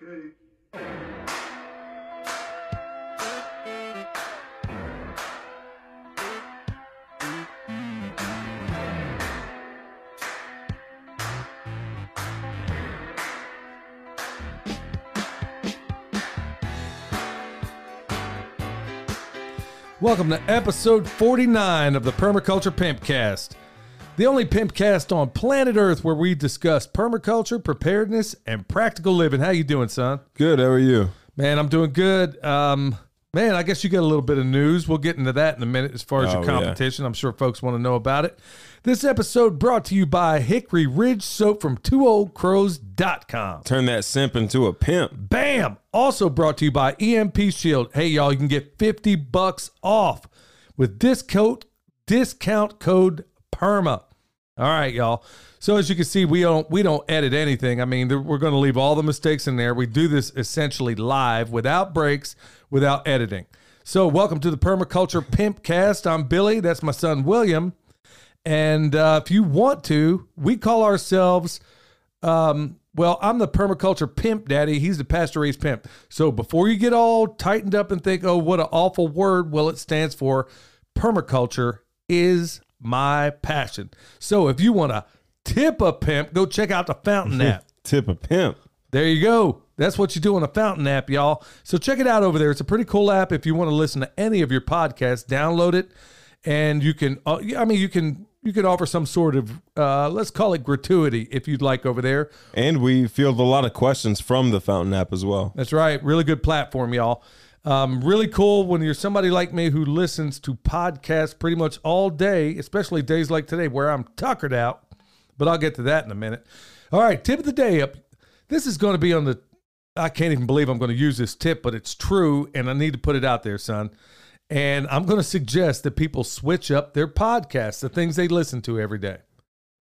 Okay. Welcome to episode 49 of the Permaculture Pimpcast, the only pimpcast on planet Earth where we discuss permaculture, preparedness, and practical living. How you doing, son? Good. How are you? Man, I'm doing good. Um, man, I guess you got a little bit of news. We'll get into that in a minute as far as your Oh, yeah. competition. I'm sure folks want to know about it. This episode brought to you by Hickory Ridge Soap from twooldcrows.com. Turn that simp into a pimp. Bam! Also brought to you by EMP Shield. Hey y'all, you can get 50 bucks off with discount discount code PERMA. All right, y'all. So as you can see, we don't we don't edit anything. I mean, we're going to leave all the mistakes in there. We do this essentially live without breaks, without editing. So welcome to the Permaculture Pimpcast. I'm Billy. That's my son William. And uh, if you want to, we call ourselves um, well, I'm the permaculture pimp daddy. He's the pasture raised pimp. So before you get all tightened up and think, oh, what an awful word, well, it stands for permaculture is my passion. So if you want to tip a pimp, go check out the Fountain app. Tip a pimp. There you go. That's what you do on a Fountain app, y'all. So check it out over there. It's a pretty cool app. If you want to listen to any of your podcasts, download it, and you can. Uh, I mean, you can you can offer some sort of uh, let's call it gratuity if you'd like over there. And we field a lot of questions from the Fountain app as well. That's right. Really good platform, y'all. Um, really cool when you're somebody like me who listens to podcasts pretty much all day, especially days like today where I'm tuckered out. But I'll get to that in a minute. All right, tip of the day up. This is going to be on the. I can't even believe I'm going to use this tip, but it's true, and I need to put it out there, son. And I'm going to suggest that people switch up their podcasts, the things they listen to every day.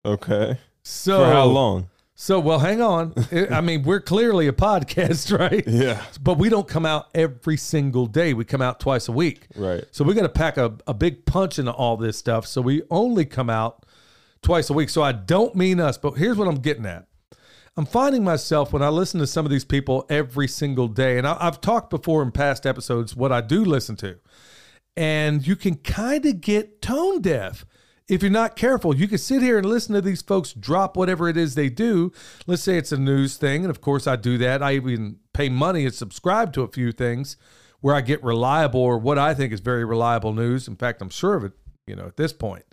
Okay. So For how long? So, well, hang on. I mean, we're clearly a podcast, right? Yeah. But we don't come out every single day. We come out twice a week. Right. So we got to pack a, a big punch into all this stuff. So we only come out twice a week. So I don't mean us, but here's what I'm getting at. I'm finding myself when I listen to some of these people every single day, and I, I've talked before in past episodes what I do listen to, and you can kind of get tone deaf if you're not careful. You can sit here and listen to these folks drop whatever it is they do. Let's say it's a news thing, and of course I do that. I even pay money and subscribe to a few things where I get reliable or what I think is very reliable news. In fact, I'm sure of it, you know, at this point.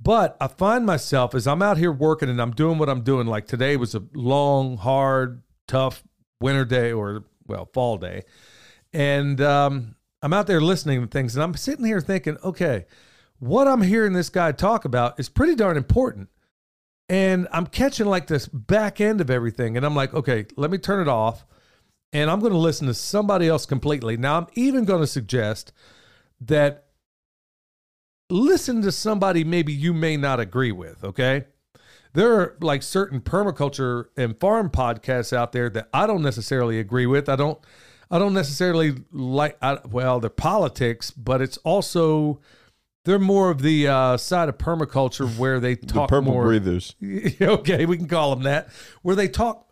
But I find myself as I'm out here working and I'm doing what I'm doing. Like today was a long, hard, tough winter day or, well, fall day. And um, I'm out there listening to things and I'm sitting here thinking, okay, what I'm hearing this guy talk about is pretty darn important. And I'm catching like this back end of everything. And I'm like, okay, let me turn it off and I'm going to listen to somebody else completely. Now, I'm even going to suggest that listen to somebody maybe you may not agree with, okay? There are like certain permaculture and farm podcasts out there that I don't necessarily agree with. I don't I don't necessarily like I, well, they're politics, but it's also they're more of the uh, side of permaculture where they The talk purple more breathers. okay, we can call them that, where they talk,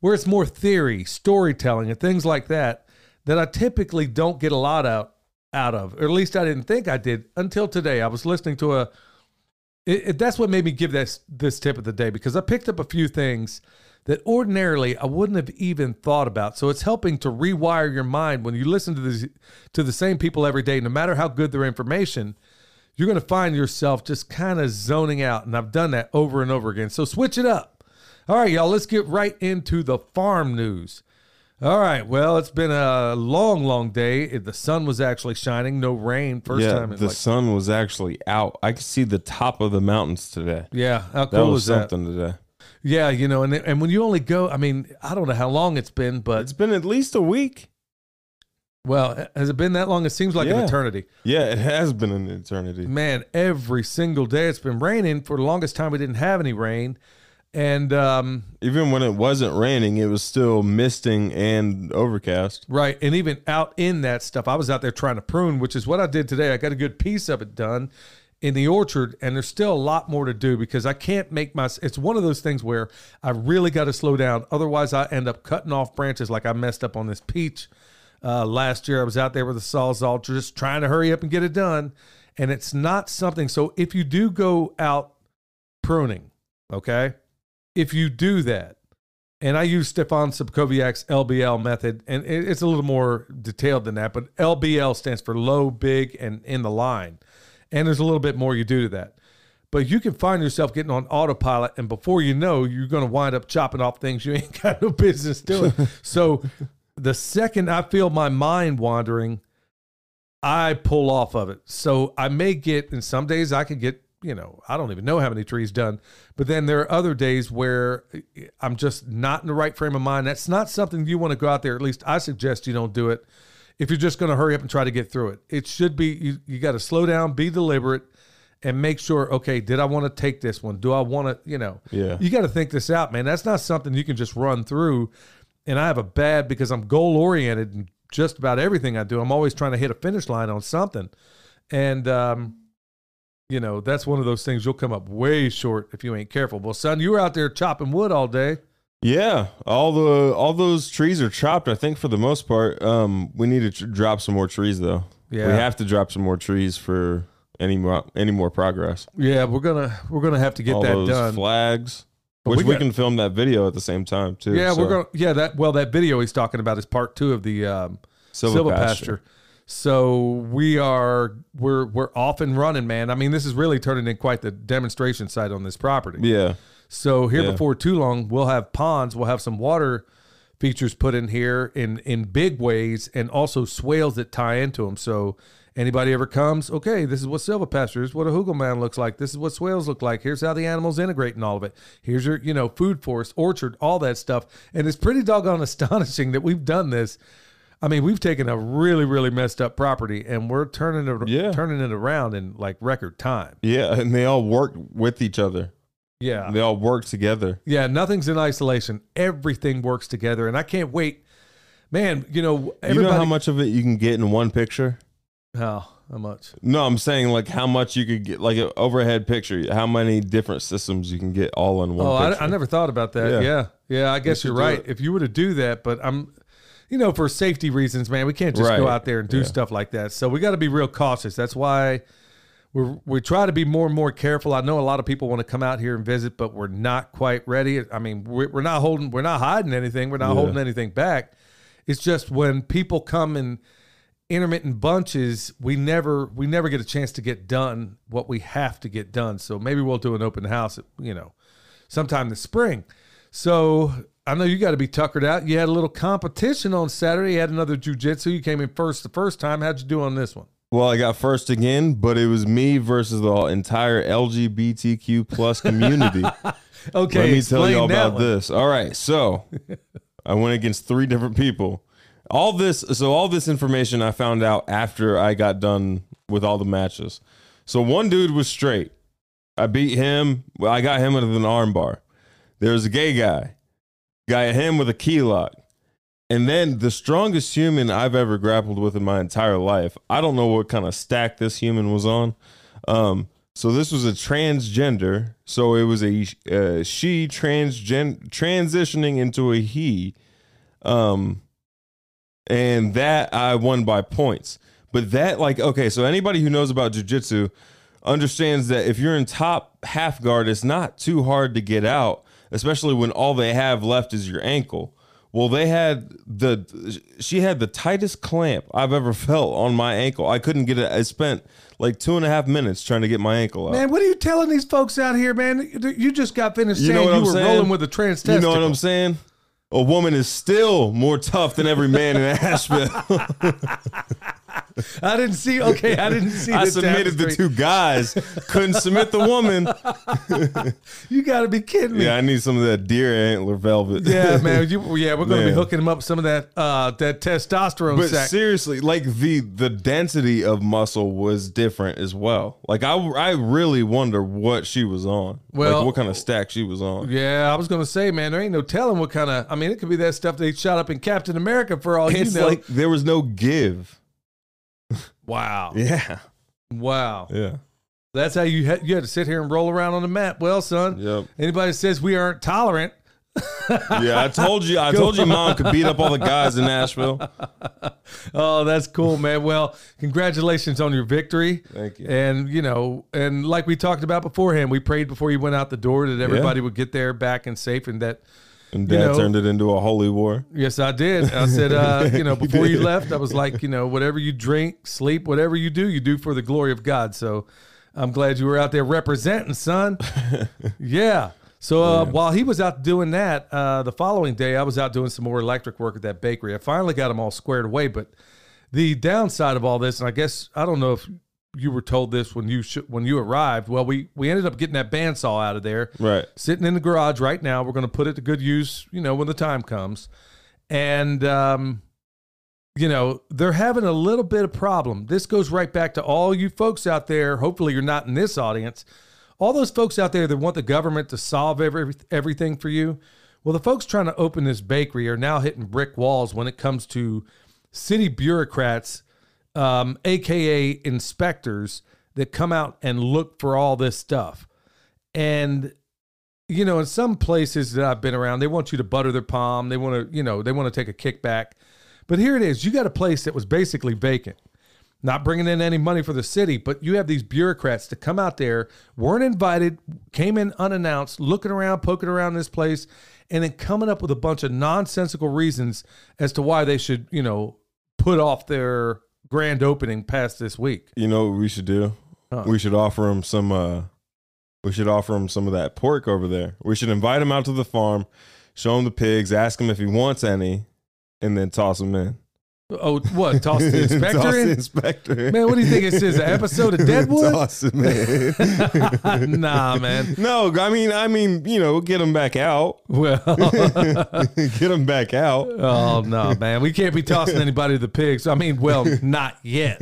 where it's more theory, storytelling, and things like that, that I typically don't get a lot out out of, or at least I didn't think I did until today. I was listening to a. It, it- that's what made me give this this tip of the day because I picked up a few things that ordinarily I wouldn't have even thought about. So it's helping to rewire your mind when you listen to the to the same people every day, no matter how good their information you're going to find yourself just kind of zoning out. And I've done that over and over again. So switch it up. All right, y'all, let's get right into the farm news. All right, well, it's been a long, long day. The sun was actually shining, no rain. First yeah, time the like, sun was actually out. I could see the top of the mountains today. yeah, how That cool was that? something today. Yeah, you know, and and when you only go, I mean, I don't know how long it's been, but It's been at least a week. Well, has it been that long? It seems like an eternity. Yeah, it has been an eternity. man, every single day it's been raining. For the longest time, we didn't have any rain, and um, Even when it wasn't raining, it was still misting and overcast. right, and even out in that stuff, I was out there trying to prune, which is what I did today. I got a good piece of it done, in the orchard, and there's still a lot more to do because I can't make my. It's one of those things where I really got to slow down. Otherwise, I end up cutting off branches like I messed up on this peach uh, last year. I was out there with the sawzall, just trying to hurry up and get it done, and it's not something. So if you do go out pruning, okay, if you do that, and I use Stefan Sobkowiak's LBL method, and it's a little more detailed than that, but LBL stands for low, big, and in the line. And there's a little bit more you do to that. But you can find yourself getting on autopilot, and before you know, you're going to wind up chopping off things you ain't got no business doing. so the second I feel my mind wandering, I pull off of it. So I may get, and some days I could get, you know, I don't even know how many trees done. But then there are other days where eh, I'm just not in the right frame of mind. That's not something you want to go out there. At least I suggest you don't do it if you're just going to hurry up and try to get through it. It should be, you, you got to slow down, be deliberate, and make sure, okay, did I want to take this one? Do I want to, you know, Yeah. you got to think this out, man. That's not something you can just run through. And I have a bad because I'm goal oriented in just about everything I do. I'm always trying to hit a finish line on something. And, um, you know, that's one of those things you'll come up way short if you ain't careful. Well, son, you were out there chopping wood all day. Yeah, all the all those trees are chopped. I think for the most part. Um, we need to tr- drop some more trees though. Yeah. we have to drop some more trees for any more any more progress. Yeah, we're gonna we're gonna have to get all that those done. flags, But which we we, got- can film that video at the same time too. yeah, we're gonna yeah that well that video he's talking about is part two of the um, Silver silvopasture. pasture. So we are we're we're off and running, man. I mean, this is really turning in quite the demonstration site on this property. Yeah, So here Yeah. before too long, we'll have ponds, we'll have some water features put in here in in big ways, and also swales that tie into them. So anybody ever comes, okay, this is what silvopasture is, what a hugel mound looks like. This is what swales look like. Here's how the animals integrate in all of it. Here's your you know food forest, orchard, all that stuff. And it's pretty doggone astonishing that we've done this. I mean, we've taken a really, really messed up property and we're turning it, Yeah. turning it around in like record time. yeah, and they all work with each other. Yeah. They all work together. Yeah, nothing's in isolation. Everything works together, and I can't wait, man. You know, you know how much of it you can get in one picture? How how much? No, I'm saying like how much you could get, like an overhead picture. How many different systems you can get all in one. Oh, I. I never thought about that. Yeah. Yeah, yeah. I guess should you're right. If you were to do that, but I'm, you know, for safety reasons, man, we can't just go out there and do Yeah. stuff like that. So we got to be real cautious. That's why. we we try to be more and more careful. I know a lot of people want to come out here and visit, but we're not quite ready. I mean, we're, we're not holding, we're not hiding anything. We're not Yeah. holding anything back. It's just when people come in intermittent bunches, we never we never get a chance to get done what we have to get done. So maybe we'll do an open house, you know, sometime this spring. So I know you got to be tuckered out. You had a little competition on Saturday. You had another jujitsu. You came in first the first time. How'd you do on this one? Well, I got first again, but it was me versus the entire LGBTQ plus community. Okay, Let me tell you all about one. this. All right, so I went against three different people. All this, so all this information I found out after I got done with all the matches. So one dude was straight. I beat him. Well, I got him with an armbar. There was a gay guy. Got him with a key lock. And then the strongest human I've ever grappled with in my entire life. I don't know what kind of stack this human was on. Um, so this was a transgender. So it was a uh, she transgen transitioning into a he. Um, and that I won by points. But that like okay, so anybody who knows about jujitsu understands that if you're in top half guard, it's not too hard to get out, especially when all they have left is your ankle. Well, they had the she had the tightest clamp I've ever felt on my ankle. I couldn't get it. I spent like two and a half minutes trying to get my ankle out. Man, what are you telling these folks out here, man? You just got finished You know saying you I'm were saying? rolling with a trans you know what. I'm saying? A woman is still more tough than every man in Asheville. I didn't see. Okay, I didn't see. I the submitted the two guys, couldn't submit the woman. You got to be kidding me. Yeah, I need some of that deer antler velvet. Yeah, man. You, yeah, we're going to be hooking him up with some of that uh, that testosterone But sack. seriously, like the the density of muscle was different as well. Like I I really wonder what she was on. Well- like what kind of stack she was on. yeah, I was going to say, man, there ain't no telling what kind of. I mean, it could be that stuff they shot up in Captain America for all It's you know. like there was no give. Wow, Yeah, wow. yeah. That's how you had you had to sit here and roll around on the mat. Well, son, Yep. anybody says we aren't tolerant, Yeah, I told you. I told you, mom could beat up all the guys in Nashville. Oh, that's cool, man. Well, congratulations on your victory. Thank you. And you know, and like we talked about beforehand, we prayed before you went out the door that everybody would get there back and safe, and that. And You Dad know- turned it into a holy war. Yes, I did. I said, uh, you know, before you left, I was like, you know, whatever you drink, sleep, whatever you do, you do for the glory of God. So I'm glad you were out there representing, son. yeah. So uh, while he was out doing that, uh, the following day, I was out doing some more electric work at that bakery. I finally got them all squared away. But the downside of all this, and I guess I don't know if you were told this when you sh- when you arrived. Well, we we ended up getting that bandsaw out of there Right. sitting in the garage right now. We're going to put it to good use, you know, when the time comes. And, um, you know, they're having a little bit of problem. This goes right back to all you folks out there. Hopefully, you're not in this audience. All those folks out there that want the government to solve every, everything for you. Well, the folks trying to open this bakery are now hitting brick walls when it comes to city bureaucrats, um, aka inspectors, that come out and look for all this stuff. And you know, in some places that I've been around, they want you to butter their palm. They want to, you know, they want to take a kickback. But here it is. You got a place that was basically vacant, not bringing in any money for the city, but you have these bureaucrats to come out there, weren't invited, came in unannounced, looking around, poking around this place, and then coming up with a bunch of nonsensical reasons as to why they should, you know, put off their grand opening past this week. You know what we should do? Huh. We should offer him some. uh We should offer him some of that pork over there. We should invite him out to the farm, show him the pigs, ask him if he wants any, and then toss him in. Oh, what? Toss the inspector toss in? the inspector. Man, what do you think this is? An episode of Deadwood? toss him in. nah, man. no, I mean, I mean, you know, get him back out. Well, get him back out. oh no, man. We can't be tossing anybody to the pigs. I mean, well, not yet.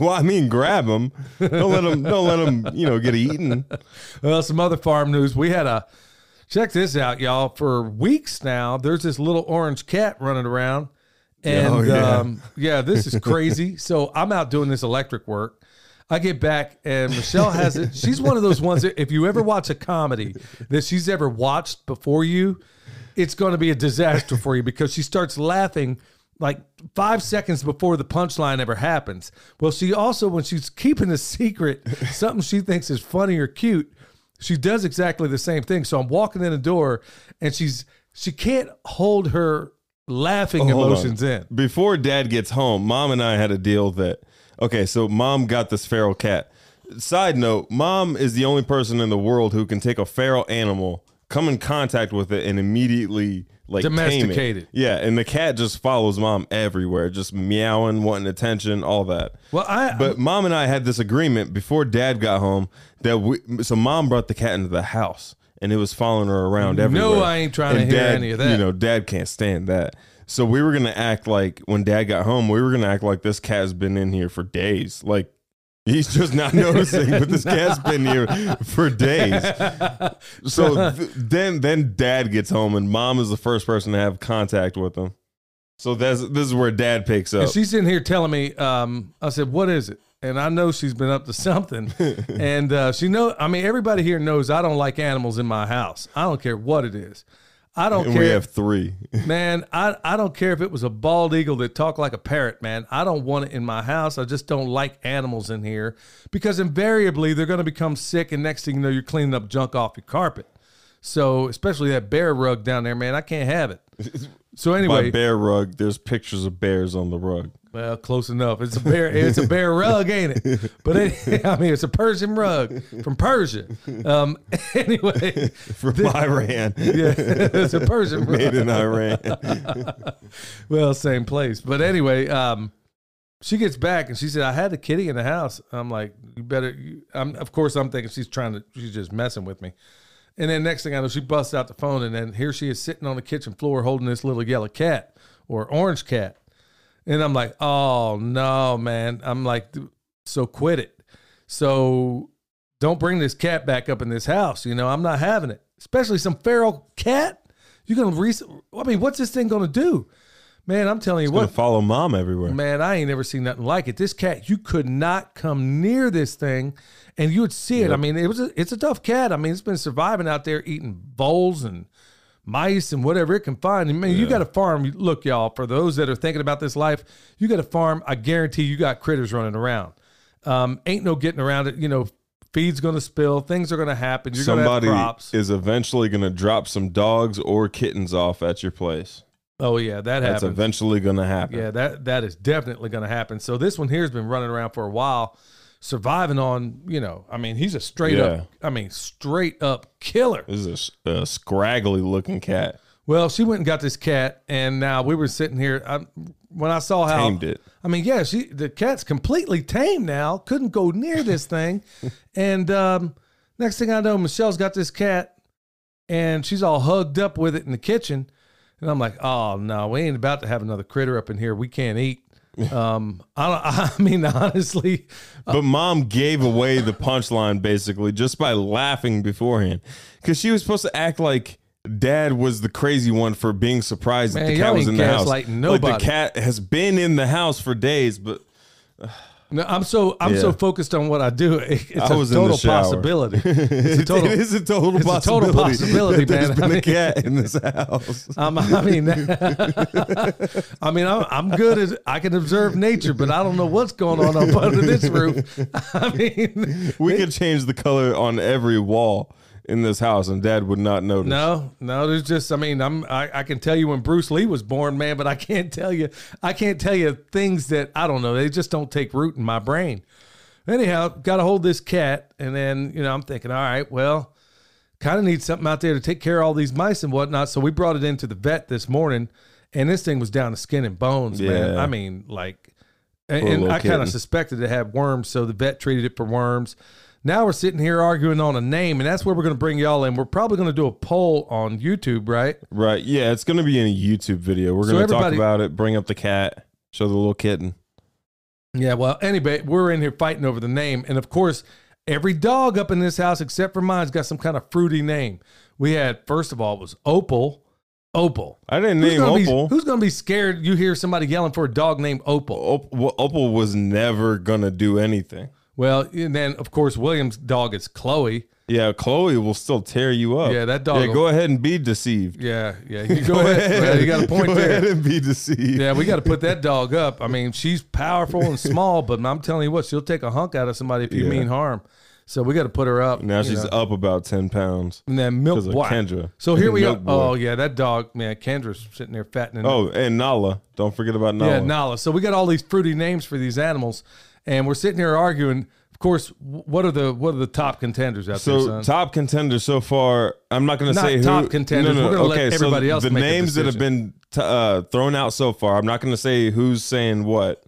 well, I mean, grab him. Don't let him. Don't let him. You know, get eaten. Well, some other farm news. We had a check this out, y'all. For weeks now, there's this little orange cat running around, and Oh, yeah. um, yeah, this is crazy. so I'm out doing this electric work. I get back and Michelle has it. She's one of those ones that if you ever watch a comedy that she's ever watched before you, it's going to be a disaster for you because she starts laughing like five seconds before the punchline ever happens. Well, she also, when she's keeping a secret, something she thinks is funny or cute, she does exactly the same thing. So I'm walking in the door and she's, she can't hold her laughing oh, on. emotions in. Before Dad gets home, Mom and I had a deal that. Okay, so Mom got this feral cat. Side note: Mom is the only person in the world who can take a feral animal, come in contact with it, and immediately like tame it. Yeah, and the cat just follows Mom everywhere, just meowing, wanting attention, all that. Well, I, But mom and I had this agreement before dad got home that we so mom brought the cat into the house and it was following her around everywhere. No, I ain't trying to And hear dad, any of that. You know, dad can't stand that. So we were gonna act like when dad got home, we were gonna act like this cat has been in here for days. Like he's just not noticing, but this cat's been here for days. So th- then then dad gets home and mom is the first person to have contact with him. So that's this is where dad picks up. And she's in here telling me, um, I said, what is it? And I know she's been up to something. and uh, she know, I mean, everybody here knows I don't like animals in my house. I don't care what it is. I don't and care. we have three. man, I, I don't care if it was a bald eagle that talked like a parrot, man. I don't want it in my house. I just don't like animals in here because invariably they're going to become sick. And next thing you know, you're cleaning up junk off your carpet. So, especially that bear rug down there, man, I can't have it. So, By anyway, bear rug, there's pictures of bears on the rug. Well, close enough. It's a bear. It's a bear rug, ain't it? But it, I mean, it's a Persian rug from Persia. Um, anyway, From Iran. yeah, it's a Persian rug. Made in Iran. Well, same place. But anyway, um, she gets back and she said, "I had a kitty in the house." I'm like, "You better." You, I'm, of course, I'm thinking she's trying to. She's just messing with me. And then next thing I know, she busts out the phone, and then here she is sitting on the kitchen floor holding this little yellow cat or orange cat. And I'm like, "Oh no, man!" I'm like, "So quit it." So don't bring this cat back up in this house. You know, I'm not having it, especially some feral cat. You're gonna re. I mean, what's this thing gonna do? Man, I'm telling you Gonna what, follow mom everywhere. man, I ain't never seen nothing like it. This cat, you could not come near this thing, and you would see it. I mean, it was a, it's a tough cat. I mean, it's been surviving out there eating bowls and mice and whatever it can find. And man, you got a farm. Look, y'all, for those that are thinking about this life, you got a farm. I guarantee you got critters running around. Um, ain't no getting around it. You know, feed's going to spill. Things are going to happen. You're going to Somebody is eventually gonna drop some dogs or kittens off at your place. oh yeah, that happens. That's eventually gonna happen. Yeah, that that is definitely going to happen. So this one here has been running around for a while, surviving on. You know, I mean, he's a straight up. I mean, straight up killer. This is a scraggly looking cat. Well, she went and got this cat, and now we were sitting here. I, when I saw how Tamed it. I mean, yeah, she the cat's completely tame now. Couldn't go near this thing, and um, next thing I know, Michelle's got this cat, and she's all hugged up with it in the kitchen, and I'm like, oh no, we ain't about to have another critter up in here. We can't eat. Um, I, I mean, honestly, But mom gave away the punchline basically just by laughing beforehand. Because she was supposed to act like dad was the crazy one for being surprised that the cat was in the house. Like nobody. the cat has been in the house for days, but no, I'm so I'm so focused on what I do. It- it's I a total possibility. It's a total. it is a total it's a total possibility. possibility, that man. been I a mean- cat in this house. I'm, I mean, I mean, I'm, I'm good at I can observe nature, but I don't know what's going on up under this roof. I mean, We could change the color on every wall in this house, and dad would not notice. no, no, there's just, I mean, I'm, I, I can tell you when Bruce Lee was born, man, but I can't tell you, I can't tell you things that I don't know. They just don't take root in my brain. Anyhow, got to hold this cat, and then you know, I'm thinking, all right, well, kind of need something out there to take care of all these mice and whatnot. So we brought it into the vet this morning, and this thing was down to skin and bones, man. I mean, like, and, Poor and I kind of suspected it had worms, so the vet treated it for worms. Now we're sitting here arguing on a name, and that's where we're going to bring y'all in. We're probably going to do a poll on YouTube, right? Right. Yeah, it's going to be in a YouTube video. We're So going to talk about it, bring up the cat, show the little kitten. Yeah, well, anyway, we're in here fighting over the name. And of course, every dog up in this house, except for mine's got some kind of fruity name. We had, first of all, it was Opal. Opal. I didn't Who's name Opal. be, who's gonna be scared you hear somebody yelling for a dog named Opal? Op- well, Opal was never going to do anything. Well, and then of course William's dog is Chloe. Yeah, Chloe will still tear you up. Yeah, that dog Yeah, will- go ahead and be deceived. Yeah, yeah. You go, ahead. Well, you got a point go there. ahead and be deceived. Yeah, we got to put that dog up. I mean, she's powerful and small, but I'm telling you what, she'll take a hunk out of somebody if you Yeah. mean harm. So we got to put her up. Now she's know. up about 10 pounds. and then milk boy. Kendra. So here we are. Oh yeah, that dog, man. Kendra's sitting there fattening. Oh, and Nala. Don't forget about Nala. yeah, Nala. So we got all these fruity names for these animals, and we're sitting here arguing. Of course, what are the what are the top contenders out there, So top contenders so far. I'm not going to say top who, contenders. We're gonna let everybody else The names that have been t- uh, thrown out so far. I'm not going to say who's saying what.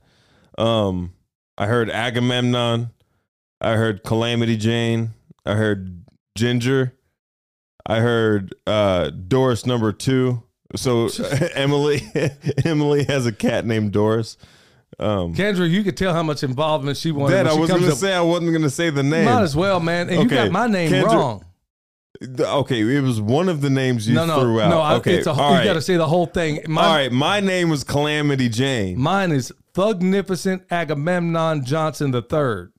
Um, I heard Agamemnon. I heard Calamity Jane. I heard Ginger. I heard uh, Doris number two. So Emily, Emily has a cat named Doris. Um, Kendra, you could tell how much involvement she wanted. When I was going to say I wasn't going to say the name. Might as well, man. And you got my name Kendra- wrong. Okay, it was one of the names you No, no, threw out. no. I, okay, it's a, all you right. got to say the whole thing. Mine, all right, my name was Calamity Jane. Mine is Thugnificent Agamemnon Johnson the Third,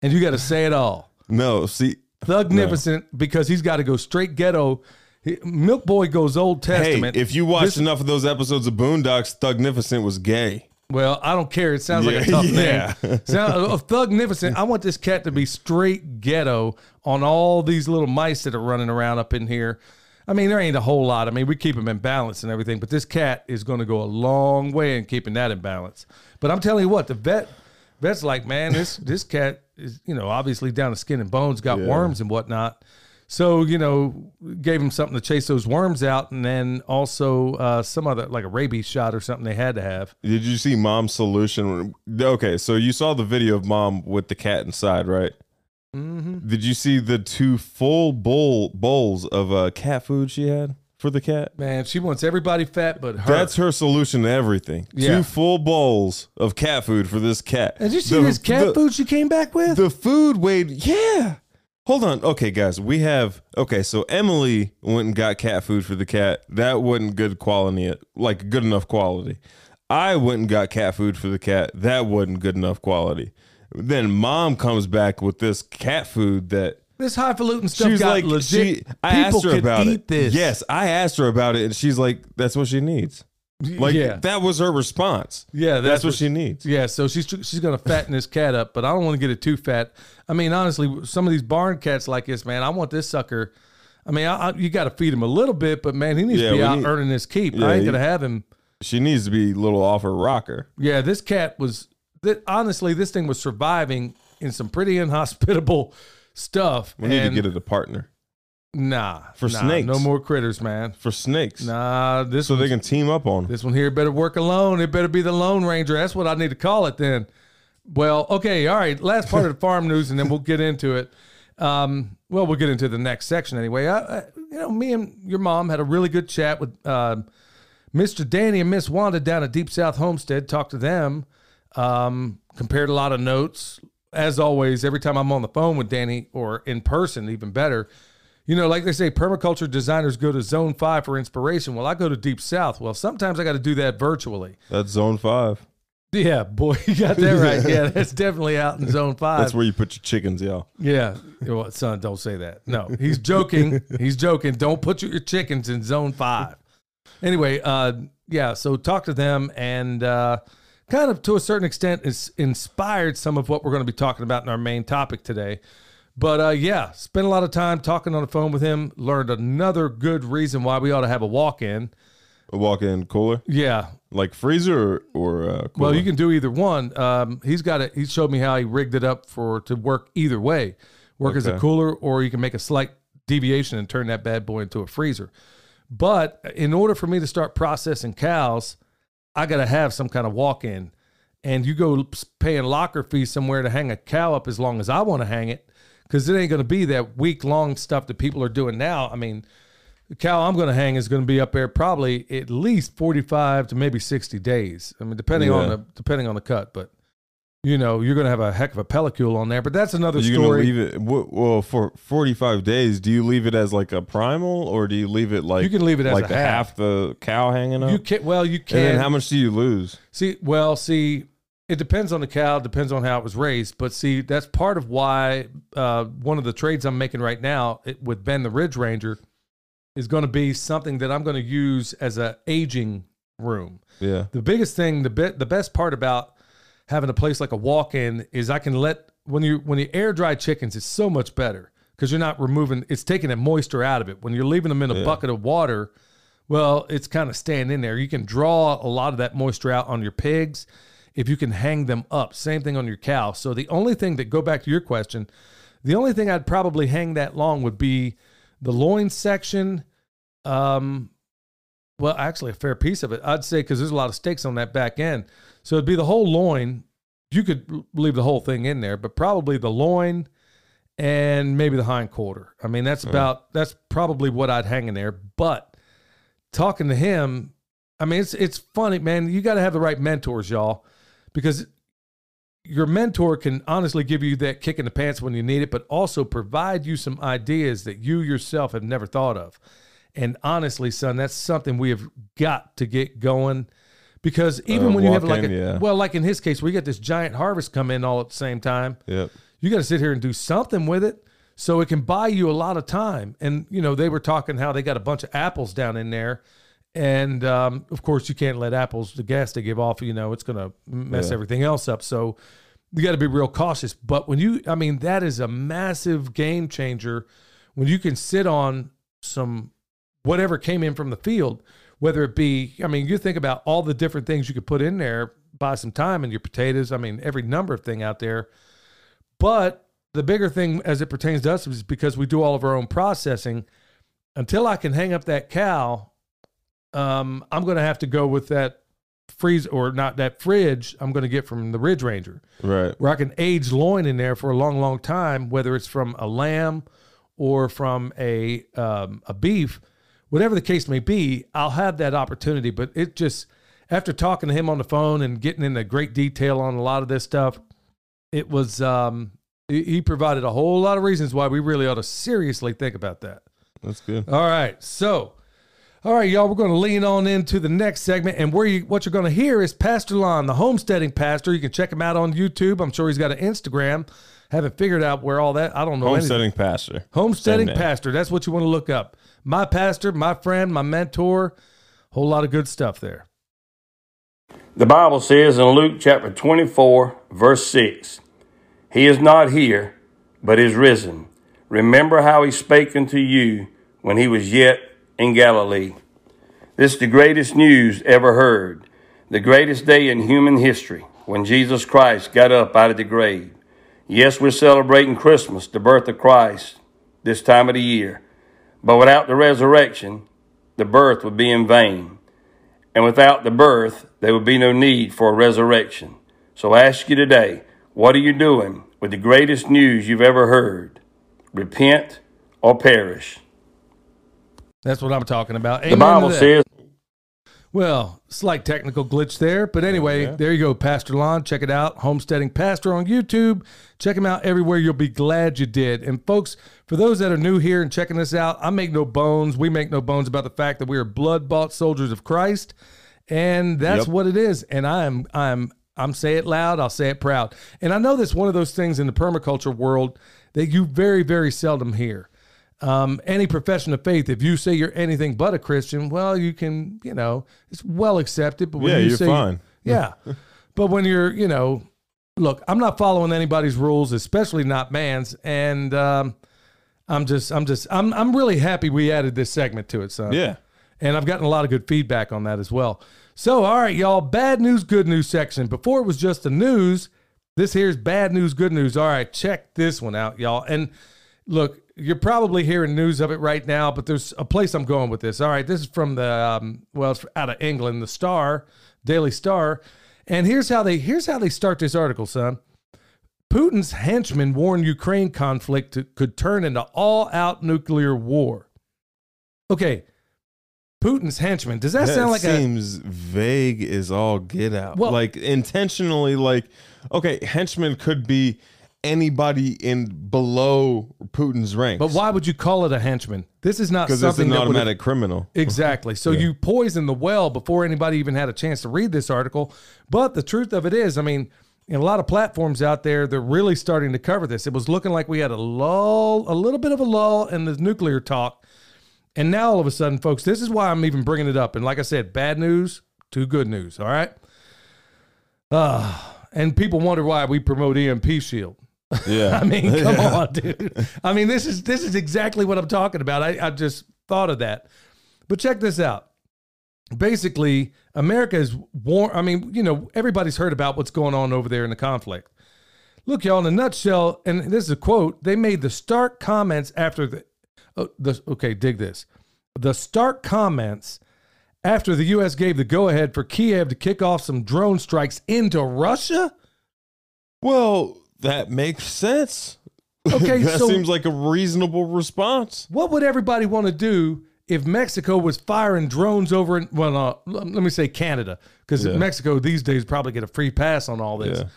and you got to say it all. No, see, Thugnificent because he's got to go straight ghetto. He- Milk Boy goes Old Testament. hey, if you watched This- enough of those episodes of Boondocks, Thugnificent was gay. Well, I don't care. It sounds like a tough yeah. name. Sound, uh, uh, of Thugnificent, I want this cat to be straight ghetto on all these little mice that are running around up in here. I mean, there ain't a whole lot. I mean, we keep them in balance and everything, but this cat is going to go a long way in keeping that in balance. But I'm telling you what, the vet, vet's like, man, this this cat is, you know, obviously down to skin and bones, got Yeah. worms and whatnot. So you know, gave him something to chase those worms out, and then also uh, some other like a rabies shot or something they had to have. Did you see Mom's solution? Okay, so you saw the video of Mom with the cat inside, right? Mm-hmm. Did you see the two full bowl bowls of uh, cat food she had for the cat? Man, she wants everybody fat but her. That's her solution to everything. Yeah. Two full bowls of cat food for this cat. Did you see The- this cat the- food she came back with? The food weighed, yeah. Hold on. Okay, guys, we have okay. So Emily went and got cat food for the cat. That wasn't good quality, like good enough quality. I went and got cat food for the cat. That wasn't good enough quality. Then mom comes back with this cat food that This highfalutin stuff she's got like legit. she. I People asked her about it. this. Yes, I asked her about it, and she's like, "That's what she needs." Like yeah, that was her response. yeah. That's, what, she needs. Yeah, so she's she's gonna fatten this cat up, but I don't want to get it too fat. I mean, honestly, some of these barn cats like this, man. I want this sucker. I mean, I, I, you got to feed him a little bit, but man, he needs Yeah, to be out need- earning his keep. Yeah, I ain't he- gonna have him. She needs to be a little off her rocker. Yeah, this cat was. That, honestly, this thing was surviving in some pretty inhospitable stuff. We need to get it a partner nah For nah, snakes. No more critters, man. for snakes, Nah, this so they can team up on. This one here better work alone. It better be the Lone Ranger. That's what I need to call it then. Well, okay, all right. Last part of the farm news, and then we'll get into it. Um, well, we'll get into the next section anyway. I, I, you know, me and your mom had a really good chat with uh, Mr. Danny and Miss Wanda down at Deep South Homestead. Talked to them, um, compared a lot of notes. As always, every time I'm on the phone with Danny or in person, even better. You know, like they say, permaculture designers go to Zone Five for inspiration. Well, I go to Deep South. Well, sometimes I got to do that virtually. That's zone five. Yeah, boy, you got that right. Yeah, that's definitely out in Zone Five. That's where you put your chickens, y'all. Yeah. Well, son, don't say that. No, he's joking. he's joking. Don't put your chickens in zone five. Anyway, uh, yeah, so talk to them and uh, kind of to a certain extent is inspired some of what we're going to be talking about in our main topic today. But uh, yeah, spent a lot of time talking on the phone with him. Learned another good reason why we ought to have a walk in. A walk-in cooler, Yeah, like freezer or, or uh, cooler. Well, you can do either one. Um, he's got it. He showed me how he rigged it up for to work either way, work as a cooler, or you can make a slight deviation and turn that bad boy into a freezer. But in order for me to start processing cows, I got to have some kind of walk-in. And you go paying locker fees somewhere to hang a cow up as long as I want to hang it, because it ain't going to be that week-long stuff that people are doing now. I mean, the cow I'm going to hang is going to be up there probably at least 45 to maybe 60 days. I mean, depending on the depending on the cut, but you know, you're going to have a heck of a pellicle on there. But that's another You're gonna story. leave it. Well, for 45 days, do you leave it as like a primal, or do you leave it like You can leave it as like a half. half the cow hanging up? you can well, you and can then how much do you lose? see. Well, see, it depends on the cow. Depends on how it was raised. But see, that's part of why uh, one of the trades I'm making right now it, with Ben the Ridge Ranger is going to be something that I'm going to use as a aging room. Yeah, The biggest thing, the bit, the best part about having a place like a walk-in is I can let when you when you air dry chickens, it's so much better because you're not removing. It's taking the moisture out of it. When you're leaving them in a Yeah. bucket of water, well, it's kind of staying in there. You can draw a lot of that moisture out on your pigs if you can hang them up. Same thing on your cow. So the only thing that go back to your question, the only thing I'd probably hang that long would be the loin section. Um, well, actually, a fair piece of it, I'd say, because there's a lot of steaks on that back end. So it'd be the whole loin. You could leave the whole thing in there, but probably the loin and maybe the hind quarter. I mean, that's about that's probably what I'd hang in there. But talking to him, I mean, it's it's funny, man. You got to have the right mentors, y'all, because your mentor can honestly give you that kick in the pants when you need it, but also provide you some ideas that you yourself have never thought of. And honestly, son, that's something we have got to get going because even Uh, when you have like in, a, yeah. well, like in his case, we get this giant harvest come in all at the same time yep. you got to sit here and do something with it so it can buy you a lot of time and you know they were talking how they got a bunch of apples down in there and um, of course you can't let apples the gas they give off you know it's going to mess Yeah. everything else up so you got to be real cautious but when you i mean that is a massive game changer when you can sit on some whatever came in from the field whether it be i mean you think about all the different things you could put in there buy some time in your potatoes i mean every number of thing out there but the bigger thing as it pertains to us is because we do all of our own processing. Until I can hang up that cow, um, I'm going to have to go with that freeze or not that fridge I'm going to get from the Ridge Ranger, Right. where I can age loin in there for a long, long time, whether it's from a lamb or from a um, a beef, whatever the case may be. I'll have that opportunity. But it just after talking to him on the phone and getting into great detail on a lot of this stuff, it was um He, he provided a whole lot of reasons why we really ought to seriously think about that. That's good. All right. So, all right, y'all, we're going to lean on into the next segment. And where you, what you're going to hear is Pastor Lon, the homesteading pastor. You can check him out on YouTube. I'm sure he's got an Instagram. Haven't figured out where all that, I don't know. anything. Homesteading pastor. Homesteading Same pastor. That's what you want to look up. My pastor, my friend, my mentor. Whole lot of good stuff there. The Bible says in Luke chapter 24, verse 6, He is not here, but is risen. Remember how he spake unto you when he was yet in Galilee. This is the greatest news ever heard, the greatest day in human history when Jesus Christ got up out of the grave. Yes, we're celebrating Christmas, the birth of Christ, this time of the year. But without the resurrection, the birth would be in vain. And without the birth, there would be no need for a resurrection. So I ask you today, what are you doing with the greatest news you've ever heard? Repent or perish. That's what I'm talking about. The Amen Bible says, Well, slight technical glitch there, but anyway, yeah. there you go, Pastor Lon. Check it out, Homesteading Pastor on YouTube. Check him out everywhere. You'll be glad you did. And folks, for those that are new here and checking this out, I make no bones. We make no bones about the fact that we are blood bought soldiers of Christ, and that's Yep. what it is. And I'm I'm I'm say it loud. I'll say it proud. And I know that's one of those things in the permaculture world that you very very seldom hear um, any profession of faith, if you say you're anything but a Christian, well, you can, you know, it's well accepted. But when Yeah, you you're say, fine. yeah, but when you're, you know, look, I'm not following anybody's rules, especially not man's, and um, I'm just, I'm just, I'm, I'm really happy we added this segment to it, son. Yeah. And I've gotten a lot of good feedback on that as well. So, all right, y'all, bad news, good news section. Before it was just the news, this here's bad news, good news. All right, check this one out, y'all. And look, you're probably hearing news of it right now, but there's a place I'm going with this. All right, this is from the um, well, it's out of England, the Star, Daily Star, and here's how they here's how they start this article, son. Putin's henchmen warn Ukraine conflict to, could turn into all-out nuclear war. Okay, Putin's henchmen. Does that, That sound like a seems vague as all get out. Well- like intentionally, like okay, henchman could be anybody in below Putin's ranks. But why would you call it a henchman? This is not Because it's an automatic criminal. Exactly. So you poison the well before anybody even had a chance to read this article. But the truth of it is, I mean, in a lot of platforms out there, they're really starting to cover this. It was looking like we had a lull, a little bit of a lull in the nuclear talk. And now all of a sudden, folks, this is why I'm even bringing it up. And like I said, bad news to good news. All right. Uh, and people wonder why we promote EMP Shield. Yeah. I mean, come on, dude. I mean, this is this is exactly what I'm talking about. I, I just thought of that. But check this out. Basically, America is war. I mean, you know, everybody's heard about what's going on over there in the conflict. Look, y'all, in a nutshell, and this is a quote. They made the stark comments after the, oh, the okay, dig this. The stark comments after the U.S. gave the go-ahead for Kiev to kick off some drone strikes into Russia. Well, that makes sense. Okay, that so- seems like a reasonable response. What would everybody want to do if Mexico was firing drones over in, well, uh, let me say Canada, because Yeah. Mexico these days probably get a free pass on all this. Yeah.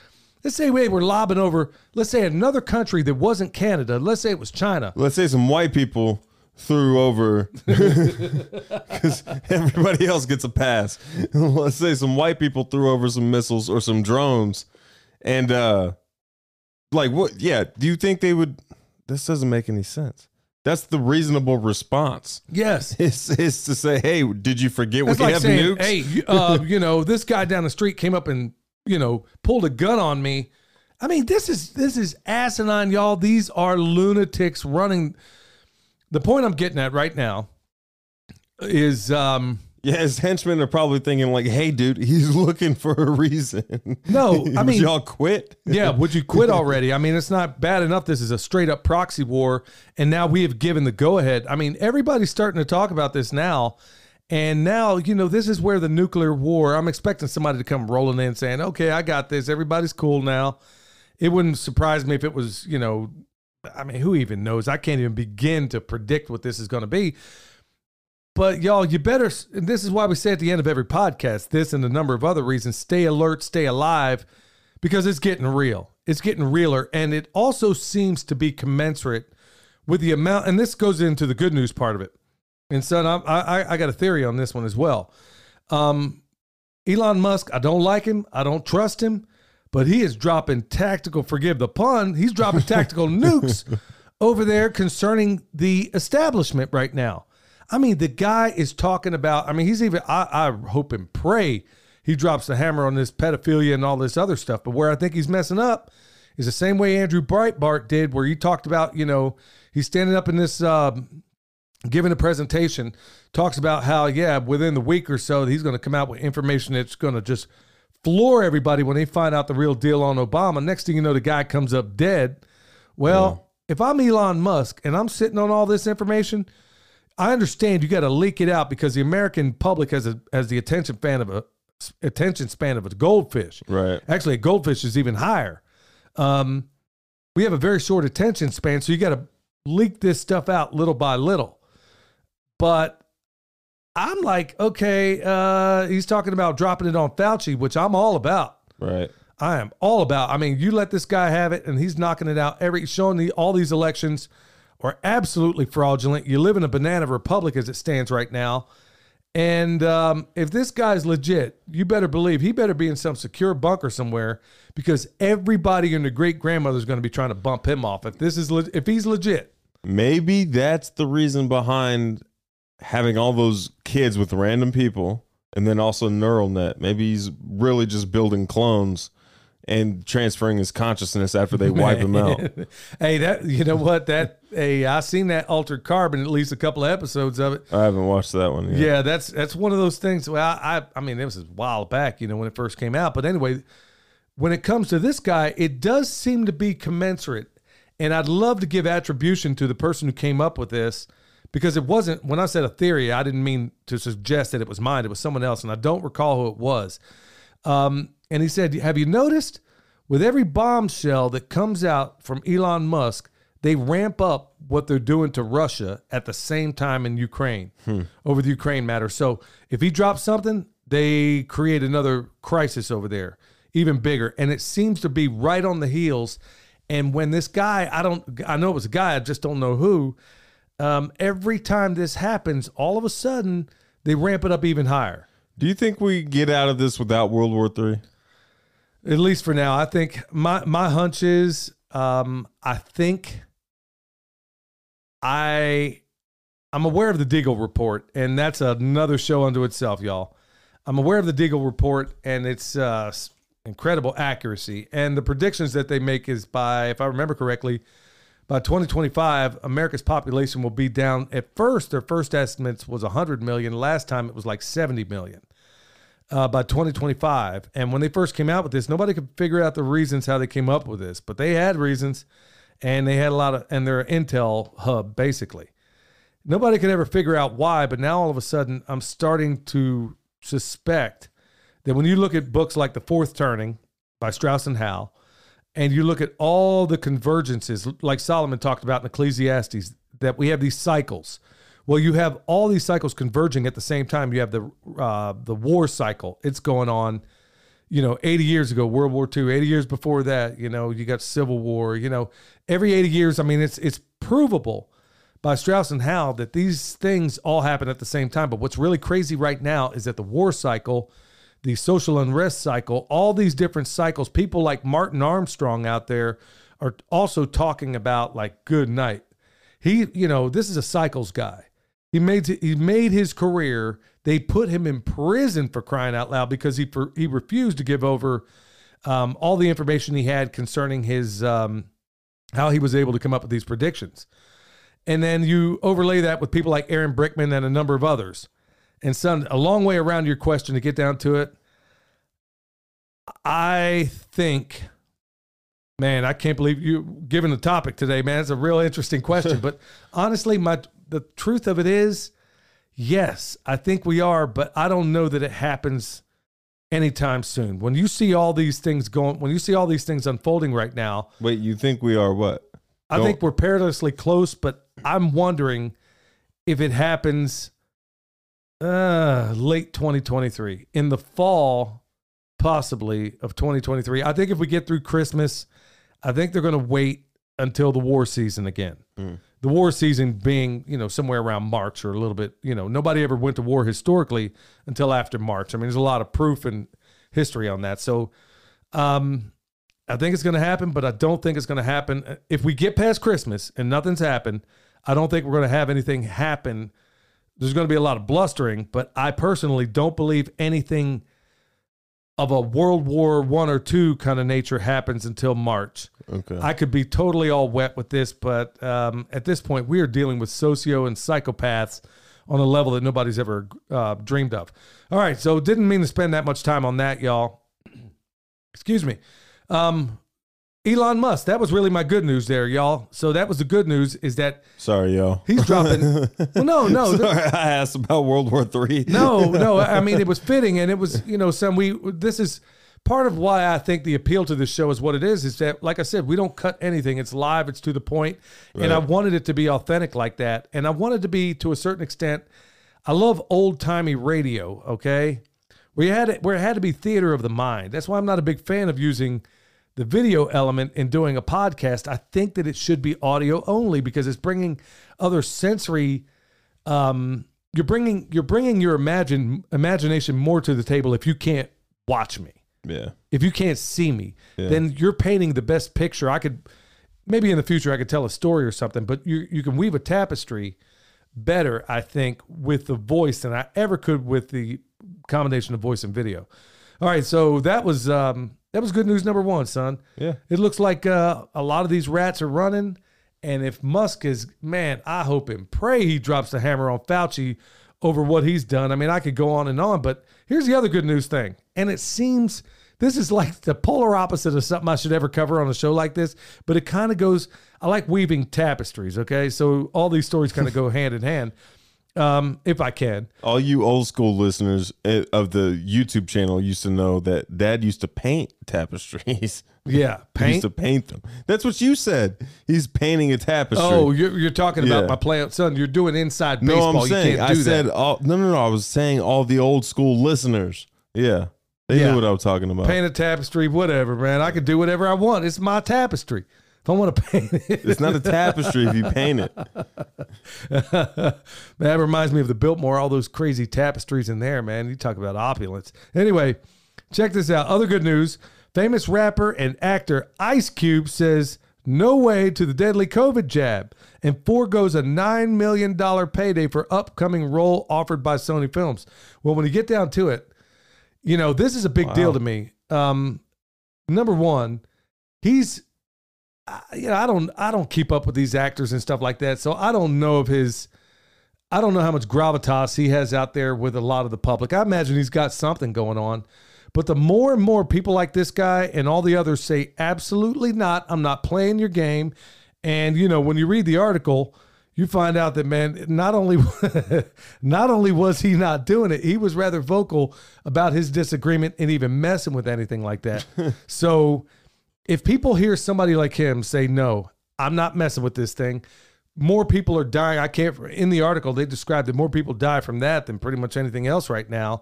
Let's say we were lobbing over, let's say another country that wasn't Canada. Let's say it was China. Let's say some white people threw over because everybody else gets a pass. Let's say some white people threw over some missiles or some drones, and uh, like what? Yeah, do you think they would? This doesn't make any sense. That's the reasonable response. Yes. Is is to say, hey, did you forget That's we like have saying, nukes? hey, uh, you know, this guy down the street came up and, you know, pulled a gun on me. I mean, this is this is asinine, y'all. These are lunatics running. The point I'm getting at right now is um Yeah, his henchmen are probably thinking like, "Hey, dude, he's looking for a reason." No, I Would mean- y'all quit? yeah, would you quit already? I mean, it's not bad enough this is a straight up proxy war and now we have given the go ahead. I mean, everybody's starting to talk about this now. And now, you know, this is where the nuclear war, I'm expecting somebody to come rolling in saying, "Okay, I got this. Everybody's cool now." It wouldn't surprise me if it was, you know, I mean, who even knows? I can't even begin to predict what this is going to be. But y'all, you better. and This is why we say at the end of every podcast, this and a number of other reasons: stay alert, stay alive, because it's getting real. It's getting realer. And it also seems to be commensurate with the amount. And this goes into the good news part of it. And son, I, I, I got a theory on this one as well. Um, Elon Musk, I don't like him. I don't trust him, but he is dropping tactical, forgive the pun, he's dropping tactical nukes over there concerning the establishment right now. I mean, the guy is talking about, I mean, he's even, I, I hope and pray he drops the hammer on this pedophilia and all this other stuff. But where I think he's messing up is the same way Andrew Breitbart did, where he talked about, you know, he's standing up in this, um, giving a presentation, talks about how, yeah, within the week or so, he's going to come out with information that's going to just floor everybody when they find out the real deal on Obama. Next thing you know, the guy comes up dead. Well, yeah. if I'm Elon Musk and I'm sitting on all this information, I understand you got to leak it out because the American public has a has the attention span of a attention span of a goldfish. Right. Actually, a goldfish is even higher. Um, we have a very short attention span, so you got to leak this stuff out little by little. But I'm like, okay, uh, he's talking about dropping it on Fauci, which I'm all about. Right. I am all about. I mean, you let this guy have it, and he's knocking it out. Every showing the all these elections are absolutely fraudulent. You live in a banana republic as it stands right now. And um, if this guy's legit, you better believe he better be in some secure bunker somewhere because everybody and their great grandmother is going to be trying to bump him off. If this is le- if he's legit, maybe that's the reason behind having all those kids with random people and then also neural net. Maybe he's really just building clones and transferring his consciousness after they wipe him out. hey, that you know what that hey, I seen that altered carbon at least a couple of episodes of it. I haven't watched that one yet. Yeah, that's that's one of those things. Well, I I mean, it was a while back, you know, when it first came out. But anyway, when it comes to this guy, it does seem to be commensurate. And I'd love to give attribution to the person who came up with this because it wasn't when I said a theory, I didn't mean to suggest that it was mine. It was someone else, and I don't recall who it was. Um, and he said, "Have you noticed with every bombshell that comes out from Elon Musk, they ramp up what they're doing to Russia at the same time in Ukraine hmm. over the Ukraine matter. So if he drops something, they create another crisis over there, even bigger. And it seems to be right on the heels. And when this guy, I don't, I know it was a guy, I just don't know who um, every time this happens, all of a sudden they ramp it up even higher. Do you think we get out of this without World War Three? At least for now, I think my my hunch is um, I think I I'm aware of the Deagel report, and that's another show unto itself, y'all. I'm aware of the Deagel report and its uh, incredible accuracy, and the predictions that they make is by, if I remember correctly, by 2025, America's population will be down. At first, their first estimates was 100 million. Last time it was like 70 million uh, by 2025. And when they first came out with this, nobody could figure out the reasons how they came up with this, but they had reasons, and they had a lot of, and they're an intel hub basically. Nobody could ever figure out why, but now all of a sudden, I'm starting to suspect that when you look at books like The Fourth Turning by Strauss and Howe, and you look at all the convergences, like Solomon talked about in Ecclesiastes, that we have these cycles. Well, you have all these cycles converging at the same time. You have the uh, the war cycle; it's going on. You know, 80 years ago, World War II. 80 years before that, you know, you got Civil War. You know, every 80 years. I mean, it's it's provable by Strauss and Howe that these things all happen at the same time. But what's really crazy right now is that the war cycle the social unrest cycle, all these different cycles. People like Martin Armstrong out there are also talking about like good night. He, you know, this is a cycles guy. He made he made his career. They put him in prison for crying out loud because he he refused to give over um, all the information he had concerning his um, how he was able to come up with these predictions. And then you overlay that with people like Aaron Brickman and a number of others and son, a long way around your question to get down to it. I think, man, I can't believe you given the topic today, man. It's a real interesting question. but honestly, my the truth of it is, yes, I think we are, but I don't know that it happens anytime soon. When you see all these things going, when you see all these things unfolding right now, wait, you think we are what? I Go- think we're perilously close, but I'm wondering if it happens uh, late 2023. In the fall, possibly, of 2023. I think if we get through Christmas I think they're going to wait until the war season again. The war season being, you know, somewhere around March or a little bit, you know, nobody ever went to war historically until after March. I mean, there's a lot of proof and history on that. So, um, I think it's going to happen, but I don't think it's going to happen. If we get past Christmas and nothing's happened, I don't think we're going to have anything happen. There's going to be a lot of blustering, but I personally don't believe anything of a World War One or two kind of nature happens until March. Okay. I could be totally all wet with this, but um, at this point, we are dealing with socio and psychopaths on a level that nobody's ever uh, dreamed of. All right, so didn't mean to spend that much time on that, y'all. Excuse me. Um, Elon Musk, that was really my good news there, y'all. So that was the good news is that Sorry, y'all. he's dropping. well, no, no, Sorry, I asked about World War Three. no, no. I mean, it was fitting, and it was, you know, some we. This is part of why I think the appeal to this show is what it is. Is that, like I said, we don't cut anything. It's live. It's to the point. point, and I wanted it to be authentic like that, and I wanted to be to a certain extent. I love old timey radio. Okay, we had it where it had to be theater of the mind. That's why I'm not a big fan of using the video element in doing a podcast. I think that it should be audio only because it's bringing other sensory um, you're bringing you're bringing your imagine imagination more to the table if you can't watch me Yeah. if you can't see me then you're painting the best picture i could maybe in the future i could tell a story or something but you you can weave a tapestry better i think with the voice than i ever could with the combination of voice and video all right so that was um that was good news number one son Yeah. it looks like uh, a lot of these rats are running. And if Musk is, man, I hope and pray he drops the hammer on Fauci over what he's done. I mean, I could go on and on, but here's the other good news thing. And it seems this is like the polar opposite of something I should ever cover on a show like this, but it kind of goes, I like weaving tapestries, okay? So all these stories kind of go hand in hand, um, if I can. All you old school listeners eh, of the YouTube channel used to know that Dad used to paint tapestries. Yeah, He used paint. to paint them. That's what you said. He's painting a tapestry. Oh, you're, you're talking about Yeah. my play, son. You're doing inside baseball. no. I'm saying I do said all. No, no, no. I was saying all the old school listeners. Yeah, they Yeah. knew what I was talking about. paint a tapestry, whatever, man. I could do whatever I want. It's my tapestry. If I want to paint it, It's not a tapestry if you paint it. that reminds me of the Biltmore, all those crazy tapestries in there, man. You talk about opulence. Anyway, check this out. Other good news famous rapper and actor Ice Cube says no way to the deadly COVID jab and foregoes a $9 million payday for upcoming role offered by Sony Films. Well, when you get down to it, you know, this is a big deal to me. Um, number one, he's I- you know, I don't I don't keep up with these actors and stuff like that. So I don't know of his I don't know how much gravitas he has out there with a lot of the public. I imagine he's got something going on. But the more and more people like this guy and all the others say absolutely not, I'm not playing your game. And you know, when you read the article, you find out that man, not only not only was he not doing it, he was rather vocal about his disagreement and even messing with anything like that. so if people hear somebody like him say no i'm not messing with this thing more people are dying i can't in the article they described that more people die from that than pretty much anything else right now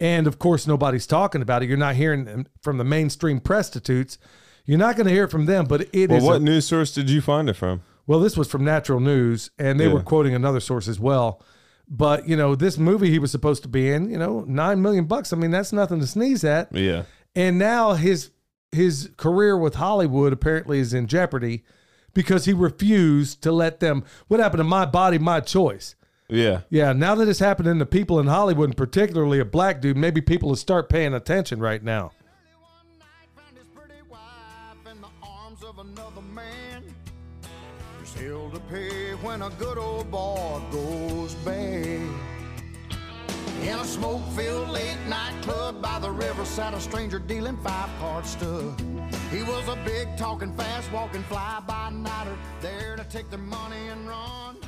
and of course nobody's talking about it you're not hearing from the mainstream prostitutes you're not going to hear it from them but it is. Well, a- what news source did you find it from? well, this was from Natural News, and they Yeah. were quoting another source as well. But you know, this movie he was supposed to be in, you know, nine million bucks. I mean, that's nothing to sneeze at. Yeah. And now his his career with Hollywood apparently is in jeopardy because he refused to let them. What happened to my body, my choice? Yeah. Yeah, now that it's happening to people in Hollywood, and particularly a black dude, maybe people will start paying attention right now. Early one night, In a smoke-filled late night club by the river sat a stranger dealing five-card stud. He was a big talking, fast walking fly-by-nighter there to take their money and run.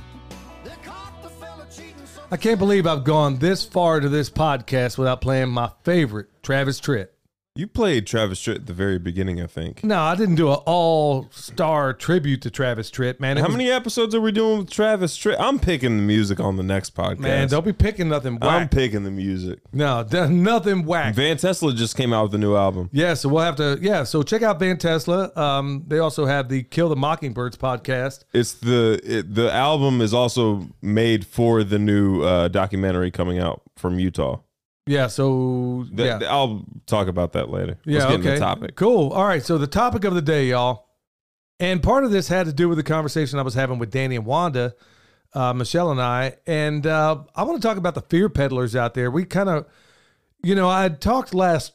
I can't believe I've gone this far to this podcast without playing my favorite Travis Tritt. You played Travis Tritt at the very beginning, I think. No, I didn't do an all star tribute to Travis Tritt, man. It How was- many episodes are we doing with Travis Tritt? I'm picking the music on the next podcast. Man, don't be picking nothing I'm picking the music. no, d- nothing whack. Van Tesla just came out with a new album. Yeah, so we'll have to. Yeah, so check out Van Tesla. Um, they also have the Kill the Mockingbirds podcast. It's the it, the album is also made for the new uh, documentary coming out from Utah. Yeah, so Th- yeah, I'll talk about that later. yeah, Let's get okay, topic. cool. All right, so the topic of the day, y'all, and part of this had to do with the conversation I was having with Danny and Wanda, uh, Michelle and I, and uh, I want to talk about the fear peddlers out there. We kind of, you know, I had talked last,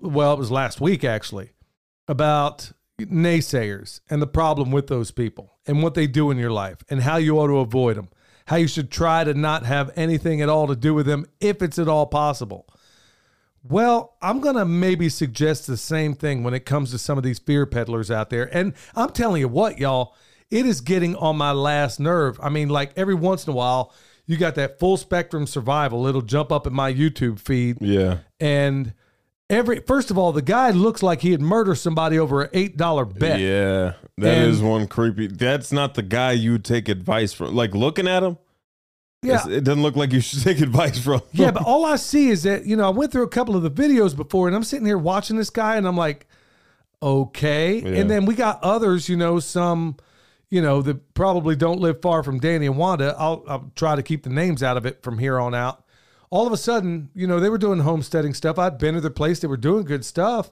well, it was last week actually, about naysayers and the problem with those people and what they do in your life and how you ought to avoid them, how you should try to not have anything at all to do with them if it's at all possible. Well, I'm going to maybe suggest the same thing when it comes to some of these fear peddlers out there. And I'm telling you what, y'all, it is getting on my last nerve. I mean, like every once in a while, you got that full spectrum survival. It'll jump up in my YouTube feed Yeah. and every first of all, the guy looks like he had murdered somebody over an eight dollar bet. Yeah. that is And- one creepy. That's not the guy you take advice from. Like looking at him, Yeah. it doesn't look like you should take advice from. Yeah, but all I see is that, you know, I went through a couple of the videos before and I'm sitting here watching this guy and I'm like, okay. Yeah. And then we got others, you know, some, you know, that probably don't live far from Danny and Wanda. I'll, I'll try to keep the names out of it from here on out. All of a sudden, you know, they were doing homesteading stuff. I'd been to their place. They were doing good stuff.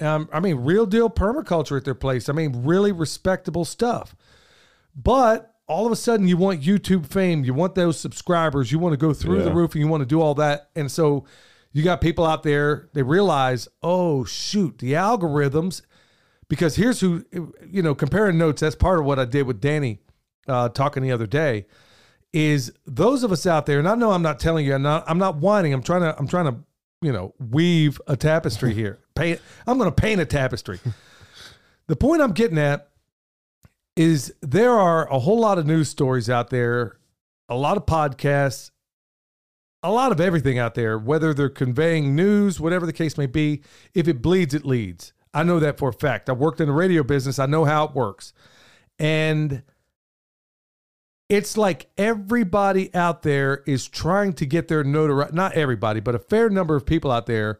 Um, I mean, real deal permaculture at their place. I mean, really respectable stuff. But all of a sudden, you want YouTube fame, you want those subscribers, you want to go through the roof, and you want to do all that. And so, you got people out there. They realize, oh shoot, the algorithms. Because here's who, you know, comparing notes. That's part of what I did with Danny, uh, talking the other day. Is those of us out there, and I know I'm not telling you, I'm not, I'm not whining. I'm trying to, I'm trying to, you know, weave a tapestry here. Paint. I'm going to paint a tapestry. the point I'm getting at is there are a whole lot of news stories out there, a lot of podcasts, a lot of everything out there, whether they're conveying news, whatever the case may be. If it bleeds, it leads. I know that for a fact. I worked in the radio business, I know how it works. And it's like everybody out there is trying to get their notoriety. Not everybody, but a fair number of people out there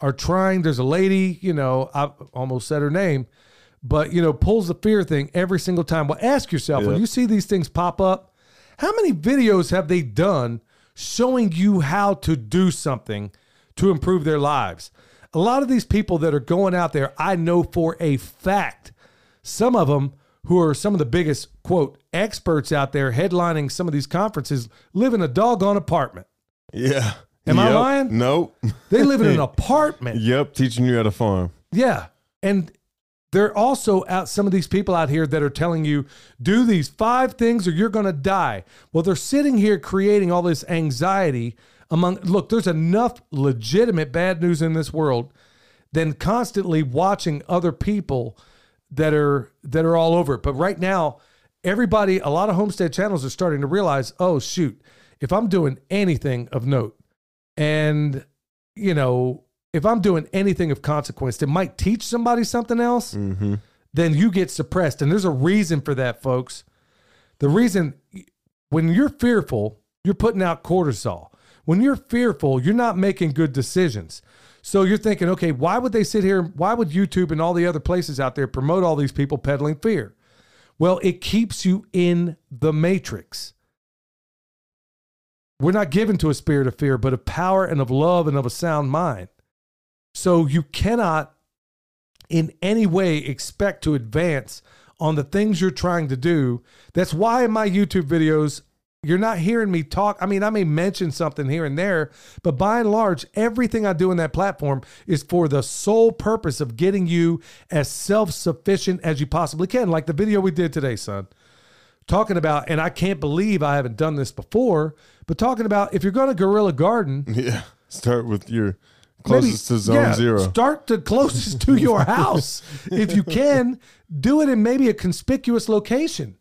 are trying. There's a lady, you know, I almost said her name, but you know, pulls the fear thing every single time. Well, ask yourself when you see these things pop up, how many videos have they done showing you how to do something to improve their lives? A lot of these people that are going out there, I know for a fact, some of them who are some of the biggest quote experts out there headlining some of these conferences live in a doggone apartment. Yeah. Am I lying? Nope. They live in an apartment. yep. Teaching you how to farm. Yeah. And there are also out some of these people out here that are telling you, do these five things or you're going to die. Well, they're sitting here creating all this anxiety among, look, there's enough legitimate bad news in this world than constantly watching other people that are, that are all over it. But right now, everybody, a lot of homestead channels are starting to realize, oh, shoot, if I'm doing anything of note and, you know, if I'm doing anything of consequence that might teach somebody something else, mm-hmm. then you get suppressed. And there's a reason for that, folks. The reason when you're fearful, you're putting out cortisol. When you're fearful, you're not making good decisions. So you're thinking, okay, why would they sit here? Why would YouTube and all the other places out there promote all these people peddling fear? Well, it keeps you in the matrix. We're not given to a spirit of fear, but of power and of love and of a sound mind. So you cannot in any way expect to advance on the things you're trying to do. That's why in my YouTube videos, you're not hearing me talk. I mean, I may mention something here and there, but by and large, everything I do in that platform is for the sole purpose of getting you as self sufficient as you possibly can. Like the video we did today, son talking about, and I can't believe I haven't done this before, but talking about if you're going to guerrilla garden, Yeah. Start with your maybe- closest to zone yeah, zero. Start the closest to your house. if you can, do it in maybe a conspicuous location.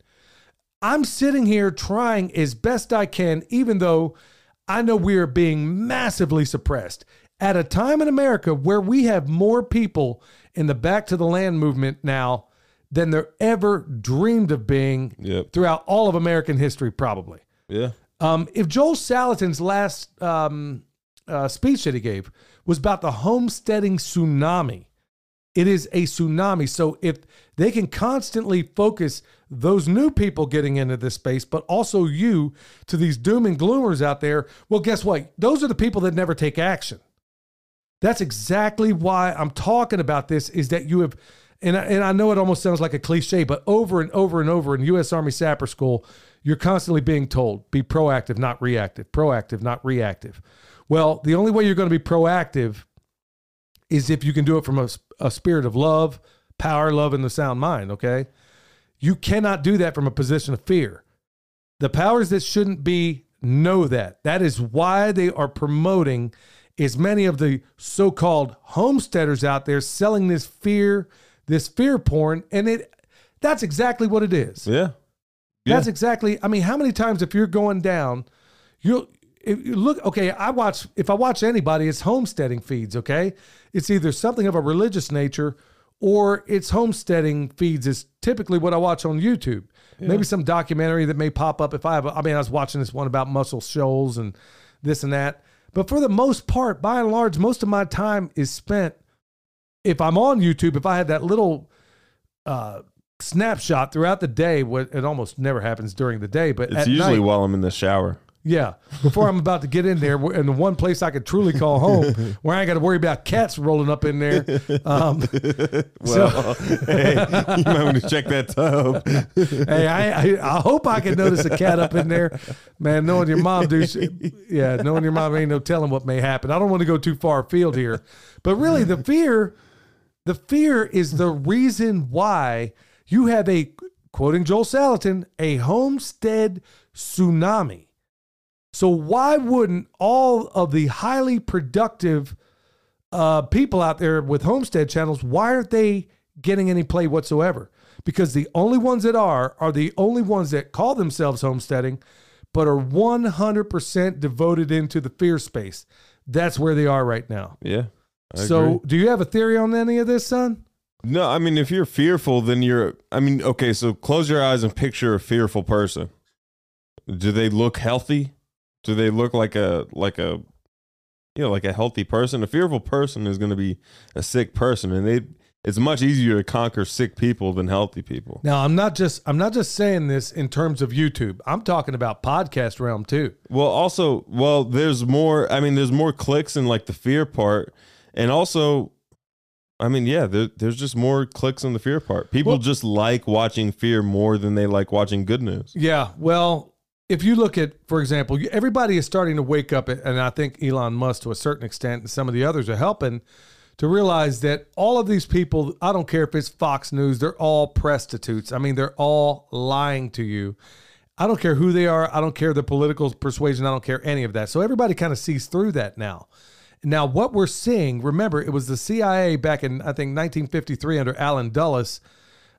I'm sitting here trying as best I can, even though I know we are being massively suppressed. at a time in America where we have more people in the back to the land movement now than there ever dreamed of being Yep. throughout all of American history, probably. Yeah. Um, if Joel Salatin's last um, uh, speech that he gave was about the homesteading tsunami, it is a tsunami. So if they can constantly focus those new people getting into this space, but also you to these doom and gloomers out there, well, guess what? Those are the people that never take action. That's exactly why I'm talking about this is that you have, and I, and I know it almost sounds like a cliche, but over and over and over in U.S. Army Sapper School, you're constantly being told be proactive, not reactive, proactive, not reactive. Well, the only way you're going to be proactive is if you can do it from a, a spirit of love, power, love, and the sound mind, okay? You cannot do that from a position of fear. The powers that shouldn't be know that. That is why they are promoting as many of the so-called homesteaders out there selling this fear, this fear porn, and it that's exactly what it is. Yeah. That's exactly. I mean, how many times if you're going down, you'll if you look. Okay, I watch. If I watch anybody, it's homesteading feeds. Okay, it's either something of a religious nature or it's homesteading feeds. Is typically what I watch on YouTube. Maybe some documentary that may pop up if I have. A, I mean, I was watching this one about Muscle Shoals and this and that. But for the most part, by and large, most of my time is spent. If I'm on YouTube, if I had that little uh, snapshot throughout the day. What it almost never happens during the day, but It's usually night, while I'm in the shower. Yeah, before I'm about to get in there, and the one place I could truly call home, where I ain't got to worry about cats rolling up in there. Um, Well, hey, you might want to check that tub. hey, I, I I hope I can notice a cat up in there, man. Knowing your mom, do yeah, knowing your mom ain't no telling what may happen. I don't want to go too far afield here, but really the fear, the fear is the reason why you have a quoting Joel Salatin a homestead tsunami. So why wouldn't all of the highly productive uh, people out there with homestead channels, why aren't they getting any play whatsoever? Because the only ones that are are the only ones that call themselves homesteading, but are 100% devoted into the fear space. That's where they are right now. Yeah. I so, agree. do you have a theory on any of this, son? No, I mean, if you're fearful, then you're. I mean, okay, so close your eyes and picture a fearful person. Do they look healthy? Do they look like a like a, you know, like a healthy person? A fearful person is going to be a sick person, and they. It's much easier to conquer sick people than healthy people. Now, I'm not just I'm not just saying this in terms of YouTube. I'm talking about podcast realm too. Well, also, well, there's more. I mean, there's more clicks in like the fear part, and also, I mean, yeah, there, there's just more clicks in the fear part. People Well- just like watching fear more than they like watching good news. Yeah, well, if you look at, for example, everybody is starting to wake up, and I think Elon Musk to a certain extent, and some of the others are helping to realize that all of these people, I don't care if it's Fox News, they're all prostitutes. I mean, they're all lying to you. I don't care who they are. I don't care the political persuasion. I don't care any of that. So everybody kind of sees through that now. Now, what we're seeing, remember, it was the CIA back in, I think, 1953 under Allen Dulles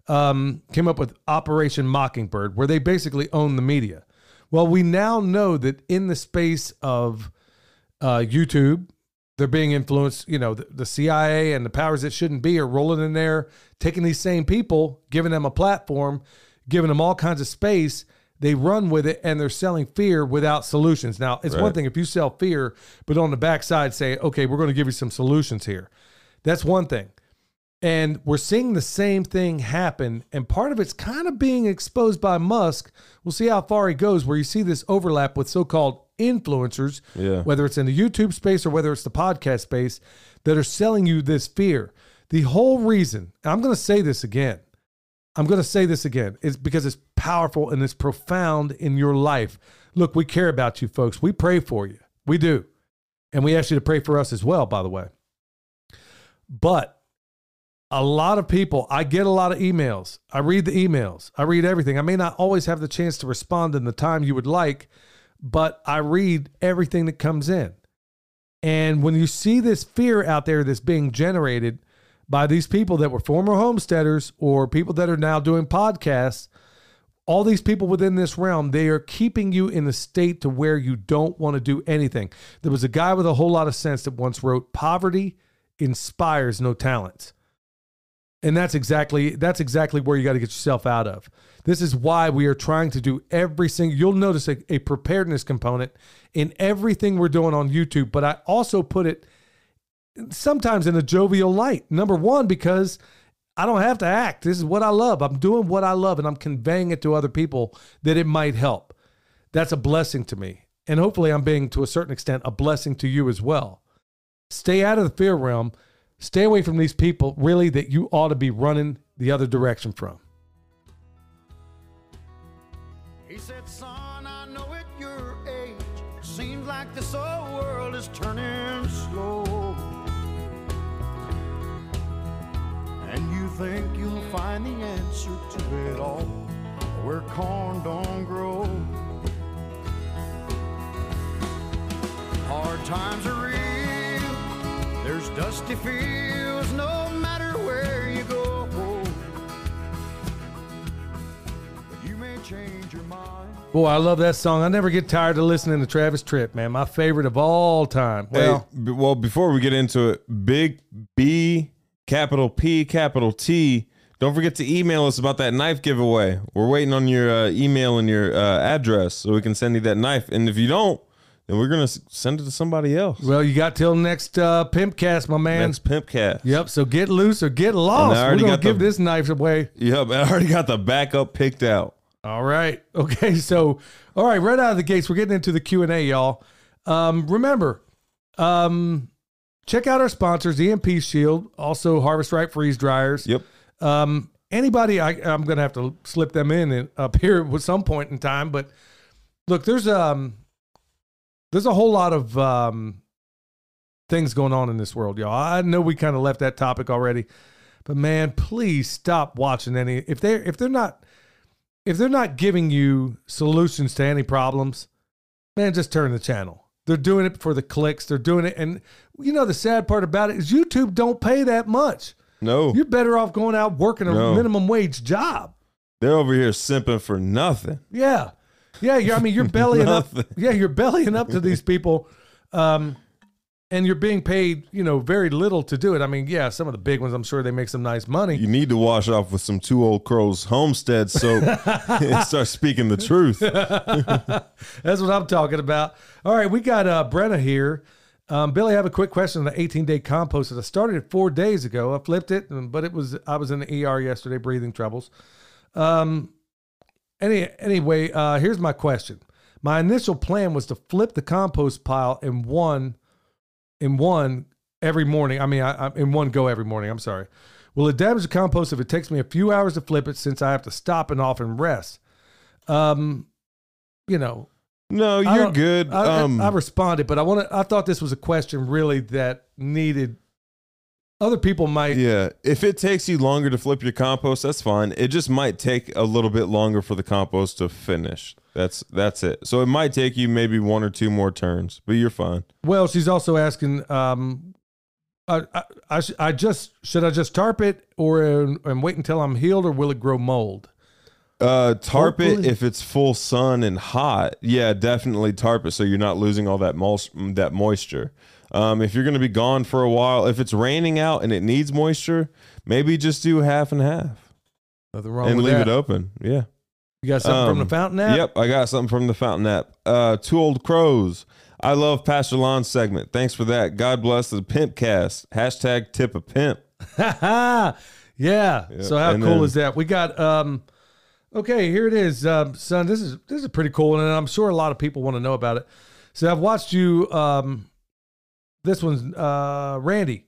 um, came up with Operation Mockingbird, where they basically own the media. Well, we now know that in the space of uh, YouTube, they're being influenced. You know, the, the CIA and the powers that shouldn't be are rolling in there, taking these same people, giving them a platform, giving them all kinds of space. They run with it and they're selling fear without solutions. Now, it's one thing if you sell fear, but on the backside say, okay, we're going to give you some solutions here. That's one thing. And we're seeing the same thing happen. And part of it's kind of being exposed by Musk. We'll see how far he goes, where you see this overlap with so called influencers, Yeah. whether it's in the YouTube space or whether it's the podcast space, that are selling you this fear. The whole reason, and I'm going to say this again, I'm going to say this again, is because it's powerful and it's profound in your life. Look, we care about you folks. We pray for you. We do. And we ask you to pray for us as well, by the way. But a lot of people, I get a lot of emails. I read the emails. I read everything. I may not always have the chance to respond in the time you would like, but I read everything that comes in. And when you see this fear out there that's being generated by these people that were former homesteaders or people that are now doing podcasts, all these people within this realm, they are keeping you in a state to where you don't want to do anything. There was a guy with a whole lot of sense that once wrote, "Poverty inspires no talent." And that's exactly that's exactly where you got to get yourself out of. This is why we are trying to do every single you'll notice a, a preparedness component in everything we're doing on YouTube, but I also put it sometimes in a jovial light. Number 1 because I don't have to act. This is what I love. I'm doing what I love and I'm conveying it to other people that it might help. That's a blessing to me. And hopefully I'm being to a certain extent a blessing to you as well. Stay out of the fear realm Stay away from these people, really, that you ought to be running the other direction from. He said, Son, I know at your age, seems like this whole world is turning slow. And you think you'll find the answer to it all where corn don't grow. Hard times are real. There's dusty fields no matter where you go. But you may change your mind. Boy, I love that song. I never get tired of listening to Travis Tritt, man. My favorite of all time. Well, Hey, b- well, before we get into it, big B, capital P, capital T. Don't forget to email us about that knife giveaway. We're waiting on your uh, email and your uh, address so we can send you that knife. And if you don't, then we're gonna send it to somebody else. well, you got till next uh, Pimpcast, my man. That's Pimp Cat. Yep. So get loose or get lost. We're gonna got the- give this knife away. Yep, I already got the backup picked out. All right. Okay. So, all right. Right out of the gates, we're getting into the Q and A, y'all. Um, remember, um, check out our sponsors, EMP Shield, also Harvest Right Freeze Dryers. Yep. Um, anybody, I, I'm going to have to slip them in and up here at some point in time. But look, there's um, there's a whole lot of um, things going on in this world, y'all. I know we kind of left that topic already, but man, please stop watching any. If they're if they're not if they're not giving you solutions to any problems, man, just turn the channel. They're doing it for the clicks. They're doing it, and you know the sad part about it is YouTube don't pay that much. No, You're better off going out working a No. minimum wage job. they're over here simping for nothing. Yeah, yeah. You're, I mean, you're bellying up. Yeah, you're bellying up to these people, um, and you're being paid, you know, very little to do it. I mean, yeah, some of the big ones, I'm sure they make some nice money. You need to wash off with some two old crows homestead soap and start speaking the truth. That's what I'm talking about. All right, we got uh, Brenna here. Um, Billy, I have a quick question on the 18 day compost that I started it four days ago. I flipped it, but it was I was in the ER yesterday, breathing troubles. Um, any anyway, uh, here's my question. My initial plan was to flip the compost pile in one, in one every morning. I mean, I, I, in one go every morning. I'm sorry. Will it damage the compost if it takes me a few hours to flip it since I have to stop and often rest? Um, you know, No, you're don't- good. I, um, I responded, but I want to. I thought this was a question really that needed. Other people might. yeah, if it takes you longer to flip your compost, that's fine. It just might take a little bit longer for the compost to finish. That's that's it. So it might take you maybe one or two more turns, but you're fine. Well, she's also asking. Um, I, I, I, sh- I just should I just tarp it or uh, and wait until I'm healed, or will it grow mold? Uh, tarp it if it's full sun and hot. Yeah, definitely tarp it so you're not losing all that mol- that moisture. Um, if you're going to be gone for a while, if it's raining out and it needs moisture, maybe just do half and half Nothing wrong and leave that. it open. Yeah. You got something from Um, the fountain app? Yep, I got something from the Fountain app. Uh, Two Old Crows. I love Pastor Lon's segment. Thanks for that. God bless the Pimp Cast. Hashtag tip a pimp. yeah. So how and cool then- is that? We got um okay, here it is. Um son, this is this is pretty cool and I'm sure a lot of people want to know about it. So I've watched you um this one's uh Randy.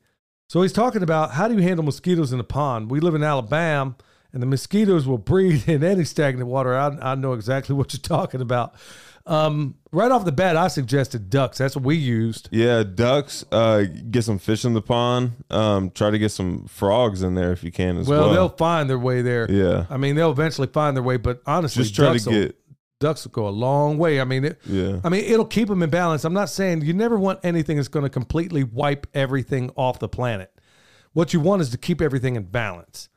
So he's talking about how do you handle mosquitoes in the pond? We live in Alabama and the mosquitoes will breed in any stagnant water. I, I know exactly what you're talking about. Um, right off the bat, I suggested ducks. That's what we used. Yeah, ducks. Uh, get some fish in the pond. Um, try to get some frogs in there if you can as Well, well. they'll find their way there. yeah, I mean, they'll eventually find their way, but honestly, just try to will, get. Ducks will go a long way. I mean, it, Yeah, I mean, it'll keep them in balance. I'm not saying you never want anything that's going to completely wipe everything off the planet. What you want is to keep everything in balance.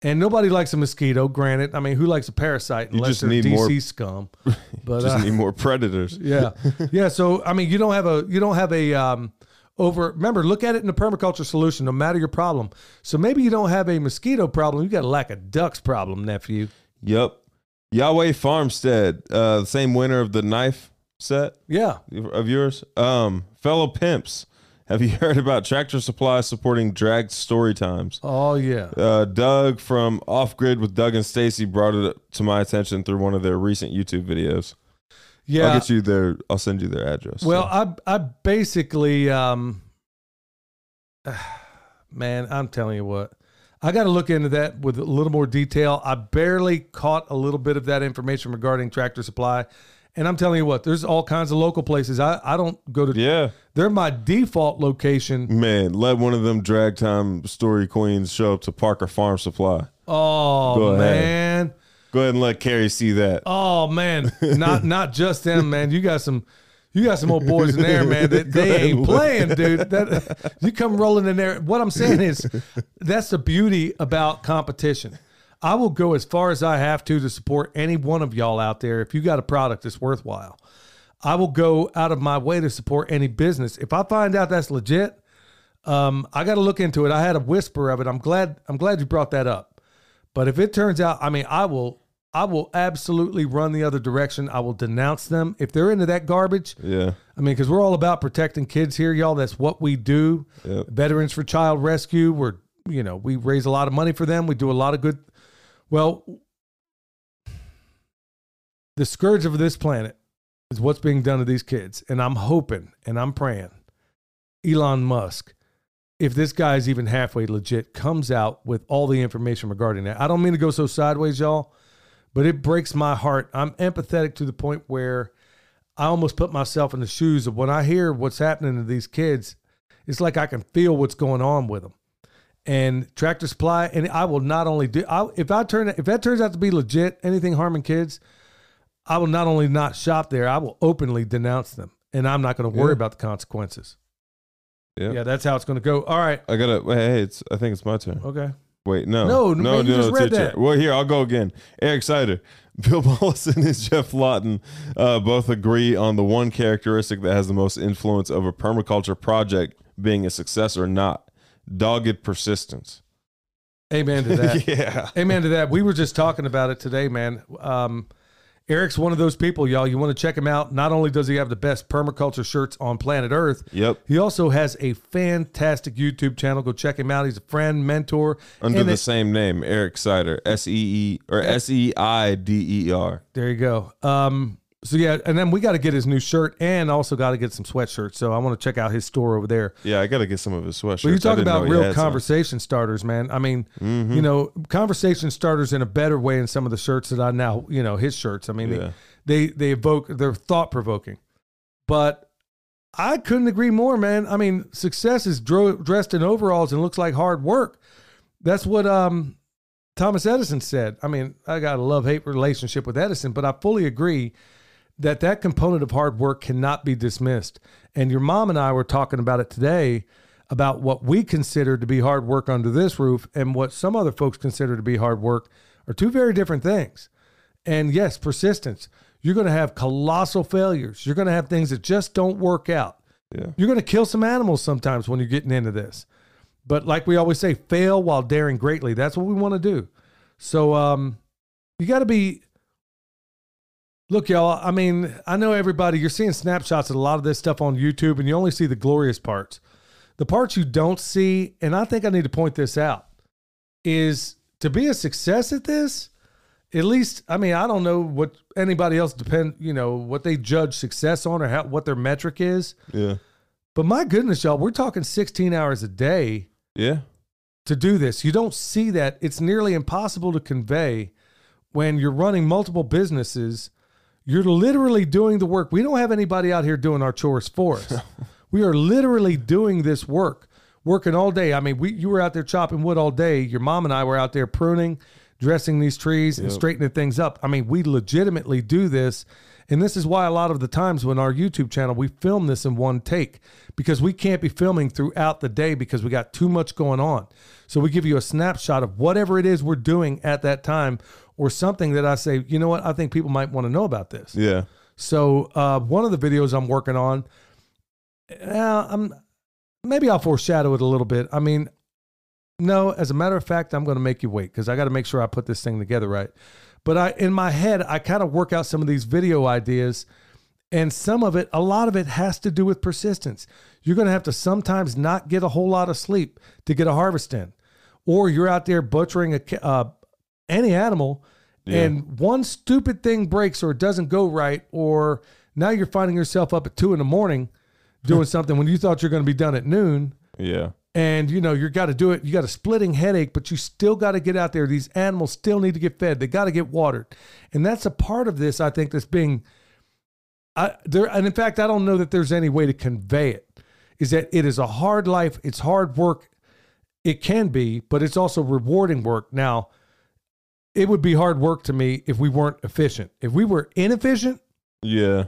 And nobody likes a mosquito, granted. I mean, who likes a parasite unless just they're need DC more- scum? But Just uh, need more predators. yeah, yeah. So I mean, you don't have a you don't have a um, over. Remember, look at it in a permaculture solution. No matter your problem. So maybe you don't have a mosquito problem. You got a lack of ducks problem, nephew. Yep. Yahweh Farmstead, uh, the same winner of the knife set Yeah. of yours. Um, fellow pimps, have you heard about Tractor Supply supporting drag story times? Oh yeah. Uh, Doug from Off Grid with Doug and Stacy brought it to my attention through one of their recent YouTube videos. Yeah. I'll get you their. I'll send you their address. Well, I I basically um man, I'm telling you what. I got to look into that with a little more detail. I barely caught a little bit of that information regarding Tractor Supply. And I'm telling you what, there's all kinds of local places. I, I don't go to yeah, they're my default location. man, let one of them drag time story queens show up to Parker Farm Supply. Oh Go ahead. man. Go ahead and let Carrie see that. Oh man. Not not just them, man. You got some you got some old boys in there, man. That they ain't playing, dude. That you come rolling in there. What I'm saying is, that's the beauty about competition. I will go as far as I have to to support any one of y'all out there. If you got a product that's worthwhile, I will go out of my way to support any business. If I find out that's legit, um, I got to look into it. I had a whisper of it. I'm glad. I'm glad you brought that up. But if it turns out, I mean, I will. I will absolutely run the other direction. I will denounce them if they're into that garbage. Yeah, I mean, because we're all about protecting kids here, y'all. That's what we do. Yep. Veterans for Child Rescue. We're, you know, we raise a lot of money for them. We do a lot of good. Well, the scourge of this planet is what's being done to these kids. And I'm hoping and I'm praying Elon Musk, if this guy's even halfway legit, comes out with all the information regarding that. I don't mean to go so sideways, y'all, but it breaks my heart. I'm empathetic to the point where I almost put myself in the shoes of when I hear what's happening to these kids. It's like I can feel what's going on with them. And Tractor Supply, and I will not only do. I, if I turn if that turns out to be legit, anything harming kids, I will not only not shop there, I will openly denounce them, and I'm not going to worry Yeah. about the consequences. yeah. Yeah, that's how it's going to go. All right, I gotta. Hey, it's. I think it's my turn. okay. Wait, no, No, man, you just read that. Well, here I'll go again. Eric Sider, Bill Mollison, and Geoff Lawton uh, both agree on the one characteristic that has the most influence of a permaculture project being a success or not: dogged persistence. Amen to that. yeah, Amen to that. We were just talking about it today, man. Um, Eric's one of those people, y'all. You want to check him out. Not only does he have the best permaculture shirts on planet Earth, yep. he also has a fantastic YouTube channel. Go check him out. He's a friend, mentor. Under the it- same name, Eric Sider, S E E or S E I D E R. there you go. Um, so yeah, and then we got to get his new shirt, and also got to get some sweatshirts. So I want to check out his store over there. Yeah, I got to get some of his sweatshirts. But you talk about real had some. conversation starters, man. I mean, Mm-hmm. you know, conversation starters in a better way in some of the shirts that I now, you know, his shirts. I mean, Yeah. they they evoke they're thought provoking. But I couldn't agree more, man. I mean, success is dro- dressed in overalls and looks like hard work. That's what um Thomas Edison said. I mean, I got a love hate relationship with Edison, but I fully agree that that component of hard work cannot be dismissed. And your mom and I were talking about it today about what we consider to be hard work under this roof and what some other folks consider to be hard work are two very different things. And yes, persistence. You're going to have colossal failures. You're going to have things that just don't work out. Yeah. You're going to kill some animals sometimes when you're getting into this. But like we always say, fail while daring greatly. That's what we want to do. So um, you got to be. Look, y'all. I mean, I know everybody. You're seeing snapshots of a lot of this stuff on YouTube, and you only see the glorious parts. The parts you don't see, and I think I need to point this out, is to be a success at this. At least, I mean, I don't know what anybody else depend. You know what they judge success on, or how, what their metric is. Yeah. But my goodness, y'all, we're talking 16 hours a day Yeah. to do this. You don't see that. It's nearly impossible to convey when you're running multiple businesses. You're literally doing the work. We don't have anybody out here doing our chores for us. we are literally doing this work, working all day. I mean, we you were out there chopping wood all day. Your mom and I were out there pruning, dressing these trees and straightening things up. I mean, we legitimately do this And this is why a lot of the times when our YouTube channel, we film this in one take because we can't be filming throughout the day because we got too much going on. So we give you a snapshot of whatever it is we're doing at that time or something that I say, you know what, I think people might want to know about this. Yeah. So uh, one of the videos I'm working on, uh, I'm maybe I'll foreshadow it a little bit. I mean, no, as a matter of fact, I'm going to make you wait because I got to make sure I put this thing together right. But I, in my head, I kind of work out some of these video ideas, and some of it, a lot of it, has to do with persistence. You're going to have to sometimes not get a whole lot of sleep to get a harvest in, or you're out there butchering a uh, any animal, Yeah. and one stupid thing breaks or it doesn't go right, or now you're finding yourself up at two in the morning doing something when you thought you're going to be done at noon. Yeah. and you know you got to do it. You got a splitting headache but you still got to get out there. These animals still need to get fed. They got to get watered. And that's a part of this i think that's being i there and in fact i don't know that there's any way to convey it is that it is a hard life. It's hard work. It can be but it's also rewarding work. Now it would be hard work to me if we weren't efficient if we were inefficient Yeah.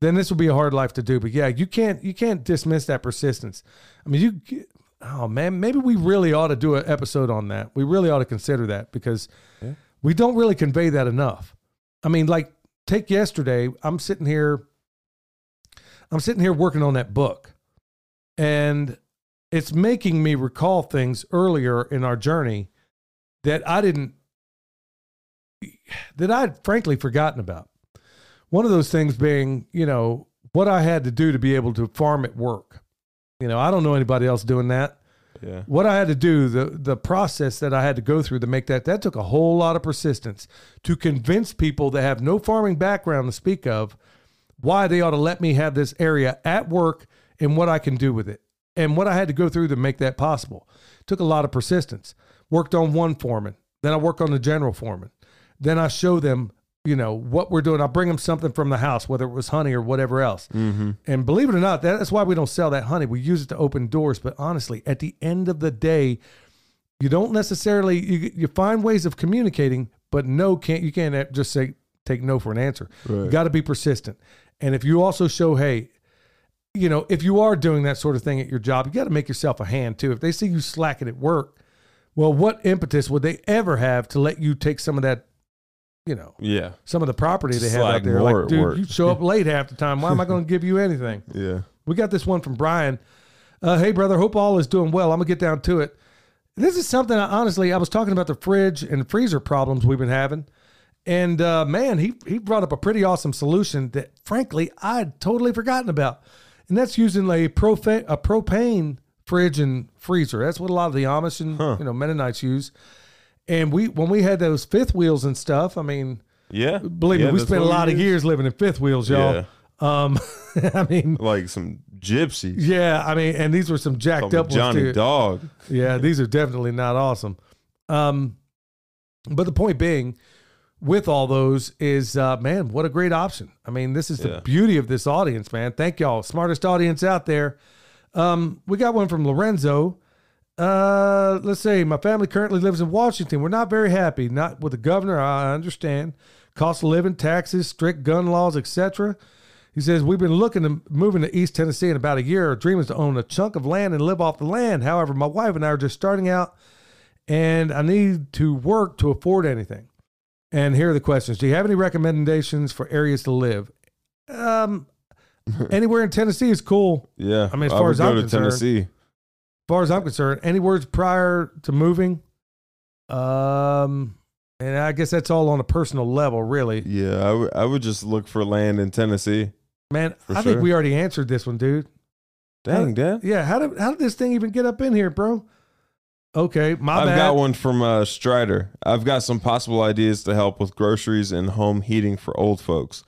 then this would be a hard life to do. But yeah, you can't you can't dismiss that persistence. I mean, you oh man, maybe we really ought to do an episode on that. We really ought to consider that because Yeah. we don't really convey that enough. I mean, like take yesterday, I'm sitting here I'm sitting here working on that book. And it's making me recall things earlier in our journey that I didn't that I'd frankly forgotten about. One of those things being, you know, what I had to do to be able to farm at work. You know, I don't know anybody else doing that. Yeah. What I had to do, the the process that I had to go through to make that, that took a whole lot of persistence to convince people that have no farming background to speak of why they ought to let me have this area at work and what I can do with it. And what I had to go through to make that possible. Took a lot of persistence. Worked on one foreman, then I worked on the general foreman. Then I show them, you know, what we're doing. I bring them something from the house, whether it was honey or whatever else. Mm-hmm. And believe it or not, that's why we don't sell that honey. We use it to open doors. But honestly, at the end of the day, you don't necessarily you, you find ways of communicating, but no can't you can't just say take no for an answer. You Right. got to be persistent. And if you also show, hey, you know, if you are doing that sort of thing at your job, you got to make yourself a hand too. If they see you slacking at work, well, what impetus would they ever have to let you take some of that, you know, Yeah. some of the property they have out there? Like, dude, you show up late half the time. Why am I going to give you anything? Yeah. We got this one from Brian. Uh, hey, brother, hope all is doing well. I'm going to get down to it. This is something I honestly, I was talking about the fridge and freezer problems we've been having. And uh, man, he, he brought up a pretty awesome solution that, frankly, I'd totally forgotten about. And that's using a, profa- a propane fridge and freezer. That's what a lot of the Amish and Huh. you know Mennonites use. And we when we had those fifth wheels and stuff, I mean, Yeah. believe Yeah, me, we spent a lot of years living in fifth wheels, y'all. Yeah. Um, I mean, Like some gypsies. yeah, I mean, and these were some jacked up Johnny ones. Dog. Yeah, these are definitely not awesome. Um, but the point being, with all those, is uh, man, what a great option. I mean, this is the Yeah. beauty of this audience, man. Thank y'all, smartest audience out there. Um, we got one from Lorenzo. Uh, let's say my family currently lives in Washington. We're not very happy, not with the governor. I understand cost of living, taxes, strict gun laws, etc. He says we've been looking to moving to East Tennessee in about a year. Our dream is to own a chunk of land and live off the land. However, my wife and I are just starting out, and I need to work to afford anything. And here are the questions: Do you have any recommendations for areas to live? Um, anywhere in Tennessee is cool. Yeah. I mean, as I far as I'm concerned- Tennessee. As far as I'm concerned, any words prior to moving? Um, and I guess that's all on a personal level, really. Yeah, I would I would just look for land in Tennessee. Man, I think we already answered this one, dude. Dang, Uh, Dad. Yeah, how did how did this thing even get up in here, bro? Okay, my I've bad. got one from uh, Strider. I've got some possible ideas to help with groceries and home heating for old folks.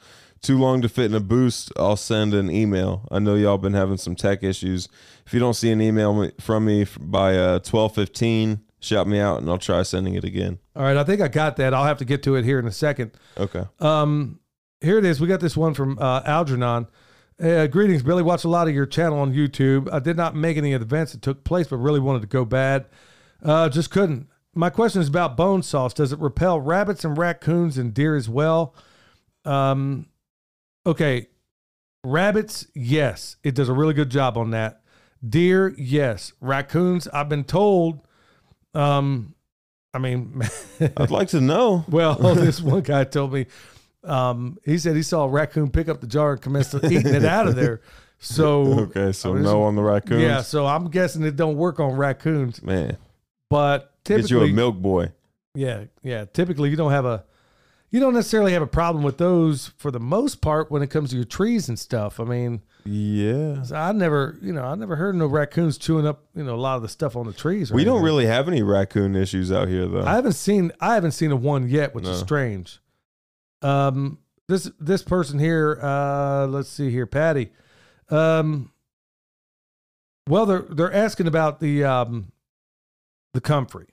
Too long to fit in a boost. I'll send an email. I know y'all been having some tech issues. If you don't see an email from me by uh, twelve fifteen, shout me out and I'll try sending it again. All right, I think I got that. I'll have to get to it here in a second. Okay. Um, here it is. We got this one from uh, Algernon. Uh, greetings, Billy. Watch a lot of your channel on YouTube. I did not make any of the events that took place, but really wanted to go bad. Uh, just couldn't. My question is about bone sauce. Does it repel rabbits and raccoons and deer as well? Um, okay, rabbits, yes, it does a really good job on that. Deer, yes. Raccoons, I've been told. Um, I mean, I'd like to know. well, this one guy told me. Um, he said he saw a raccoon pick up the jar and commence eating it out of there. So Okay, so I mean, no on the raccoons. yeah, so I'm guessing it don't work on raccoons, man, but typically, get you a milk boy. yeah, yeah, typically you don't have a, you don't necessarily have a problem with those for the most part when it comes to your trees and stuff. I mean, Yeah, I never, you know, I never heard of no raccoons chewing up, you know, a lot of the stuff on the trees. we don't really have any raccoon issues out here though. I haven't seen I haven't seen a one yet, which is strange. Um this this person here, uh let's see here, Patty. Um well they're they're asking about the um the comfrey.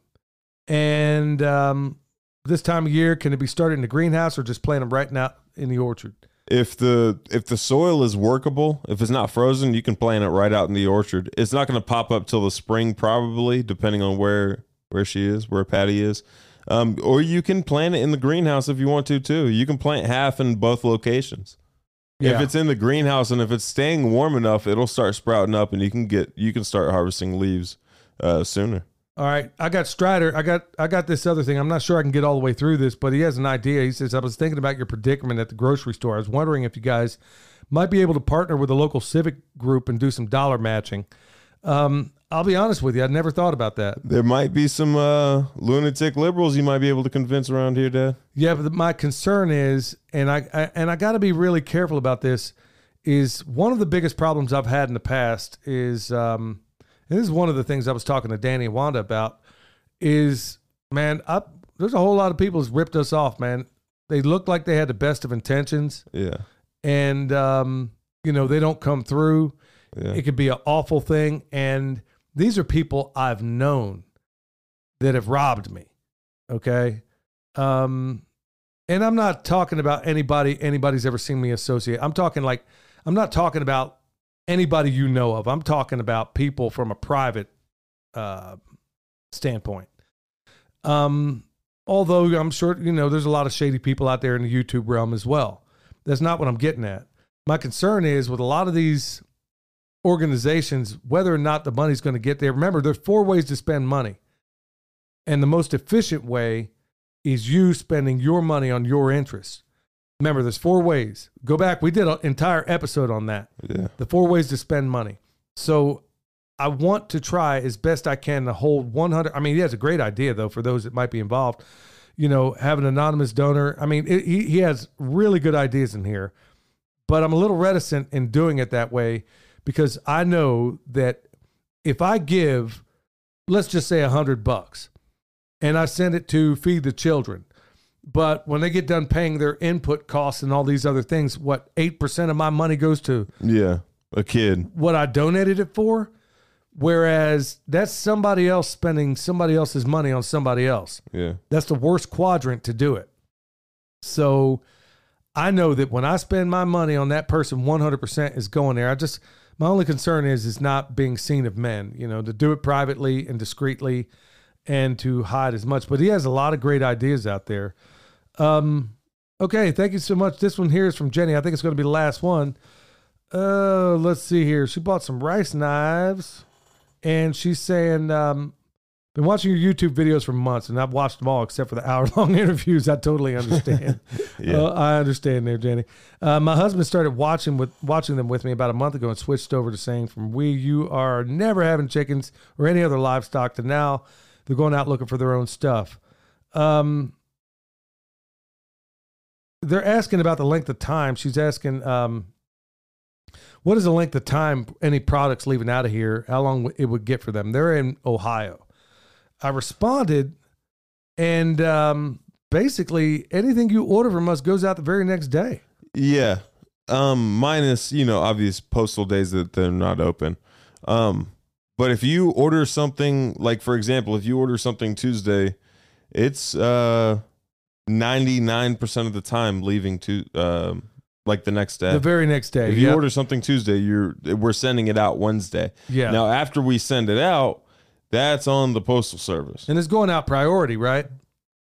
And um this time of year, can it be started in the greenhouse or just plant them right now in the orchard? if the if the soil is workable, if it's not frozen, you can plant it right out in the orchard. It's not going to pop up till the spring, probably, depending on where where she is, where Patty is. Um, or you can plant it in the greenhouse if you want to too. You can plant half in both locations. If it's in the greenhouse and if it's staying warm enough, it'll start sprouting up, and you can get you can start harvesting leaves uh, sooner. All right, I got Strider. I got I got this other thing. I'm not sure I can get all the way through this, but he has an idea. He says, "I was thinking about your predicament at the grocery store. I was wondering if you guys might be able to partner with a local civic group and do some dollar matching." Um, I'll be honest with you, I never thought about that. There might be some uh, lunatic liberals you might be able to convince around here, Dad. Yeah, but my concern is, and I, I and I got to be really careful about this. Is one of the biggest problems I've had in the past is, um, and this is one of the things I was talking to Danny and Wanda about. Is man, I, there's a whole lot of people who's ripped us off, man. They look like they had the best of intentions, Yeah, and um, you know they don't come through. yeah. It could be an awful thing, and these are people I've known that have robbed me. Okay. Um, and I'm not talking about anybody anybody's ever seen me associate. I'm talking like I'm not talking about anybody you know of. I'm talking about people from a private uh, standpoint. Um, although I'm sure you know there's a lot of shady people out there in the YouTube realm as well. That's not what I'm getting at. My concern is with a lot of these organizations, whether or not the money's going to get there. Remember, there's four ways to spend money. And the most efficient way is you spending your money on your interests. Remember, there's four ways. Go back. We did an entire episode on that. yeah. The four ways to spend money. So I want to try as best I can to hold 100. I mean, he has a great idea, though, for those that might be involved. You know, have an anonymous donor. I mean, it, he, he has really good ideas in here, but I'm a little reticent in doing it that way because I know that if I give, let's just say a hundred bucks, and I send it to feed the children, but when they get done paying their input costs and all these other things, what eight percent of my money goes to Yeah, a kid. what I donated it for. Whereas that's somebody else spending somebody else's money on somebody else. Yeah, That's the worst quadrant to do it. So I know that when I spend my money on that person, 100% is going there. I just, my only concern is, is not being seen of men, you know, to do it privately and discreetly and to hide as much. But he has a lot of great ideas out there. Um, okay. Thank you so much. This one here is from Jenny. I think it's going to be the last one. Uh, let's see here. She bought some rice knives and she's saying, um, been watching your YouTube videos for months, and I've watched them all except for the hour-long interviews. I totally understand. Yeah. Uh, I understand there, Jenny. Uh, my husband started watching with watching them with me about a month ago and switched over to saying, "From we, you are never having chickens or any other livestock to now they're going out looking for their own stuff." Um, they're asking about the length of time. She's asking, um, "What is the length of time any products leaving out of here? How long it would get for them?" They're in Ohio. I responded, and um, basically anything you order from us goes out the very next day. yeah. Um, minus you know obvious postal days that they're not open. Um, but if you order something like, for example, if you order something Tuesday, it's uh ninety nine percent of the time leaving to um like the next day. The very next day. if you Yep. order something Tuesday, you're we're sending it out Wednesday. yeah. Now after we send it out, that's on the postal service. and it's going out priority, right?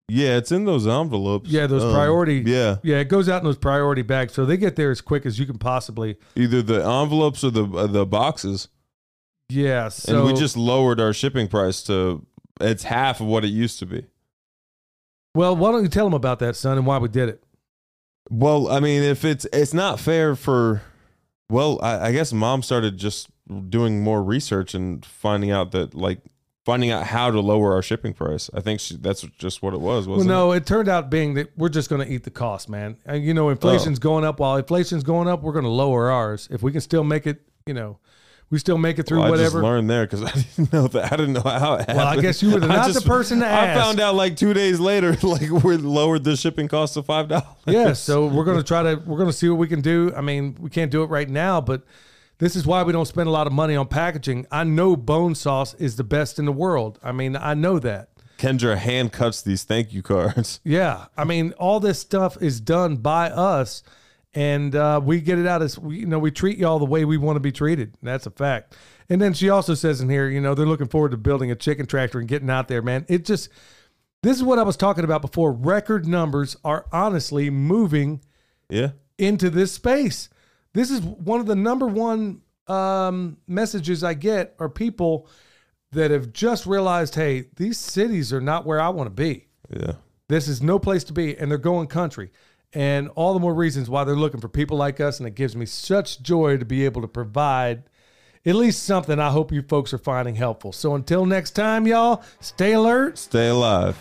Yeah, it's in those envelopes. Yeah, those Um, priority. Yeah, yeah, it goes out in those priority bags, so they get there as quick as you can possibly. either the envelopes or the uh, the boxes. Yeah, so and we just lowered our shipping price to it's half of what it used to be. Well, why don't you tell them about that, son, and why we did it? Well, I mean, if it's it's not fair for, well, I, I guess mom started just doing more research and finding out that like finding out how to lower our shipping price. I think she, that's just what it was. Well, Wasn't it? no, it turned out being that we're just going to eat the cost, man. And you know, Oh. inflation's going up. While inflation's going up, we're going to lower ours. If we can still make it, you know, we still make it through Well, I just whatever. learned there because I didn't know that. I didn't know how it happened. Well, I guess you were not the person to ask. I found out like two days later, like we lowered the shipping cost to five dollars. yeah, so we're going to try to we're going to see what we can do. I mean, we can't do it right now, but this is why we don't spend a lot of money on packaging. I know bone sauce is the best in the world. I mean, I know that. Kendra hand cuts these thank you cards. Yeah, I mean, all this stuff is done by us, and uh, we get it out as we, you know, we treat y'all the way we want to be treated. That's a fact. And then she also says in here, you know, they're looking forward to building a chicken tractor and getting out there, man. It just, this is what I was talking about before. Record numbers are honestly moving Yeah. into this space. This is one of the number one um, messages I get are people that have just realized, hey, these cities are not where I want to be. Yeah. This is no place to be, and they're going country. And all the more reasons why they're looking for people like us. And it gives me such joy to be able to provide at least something I hope you folks are finding helpful. So until next time, y'all, stay alert. Stay alive.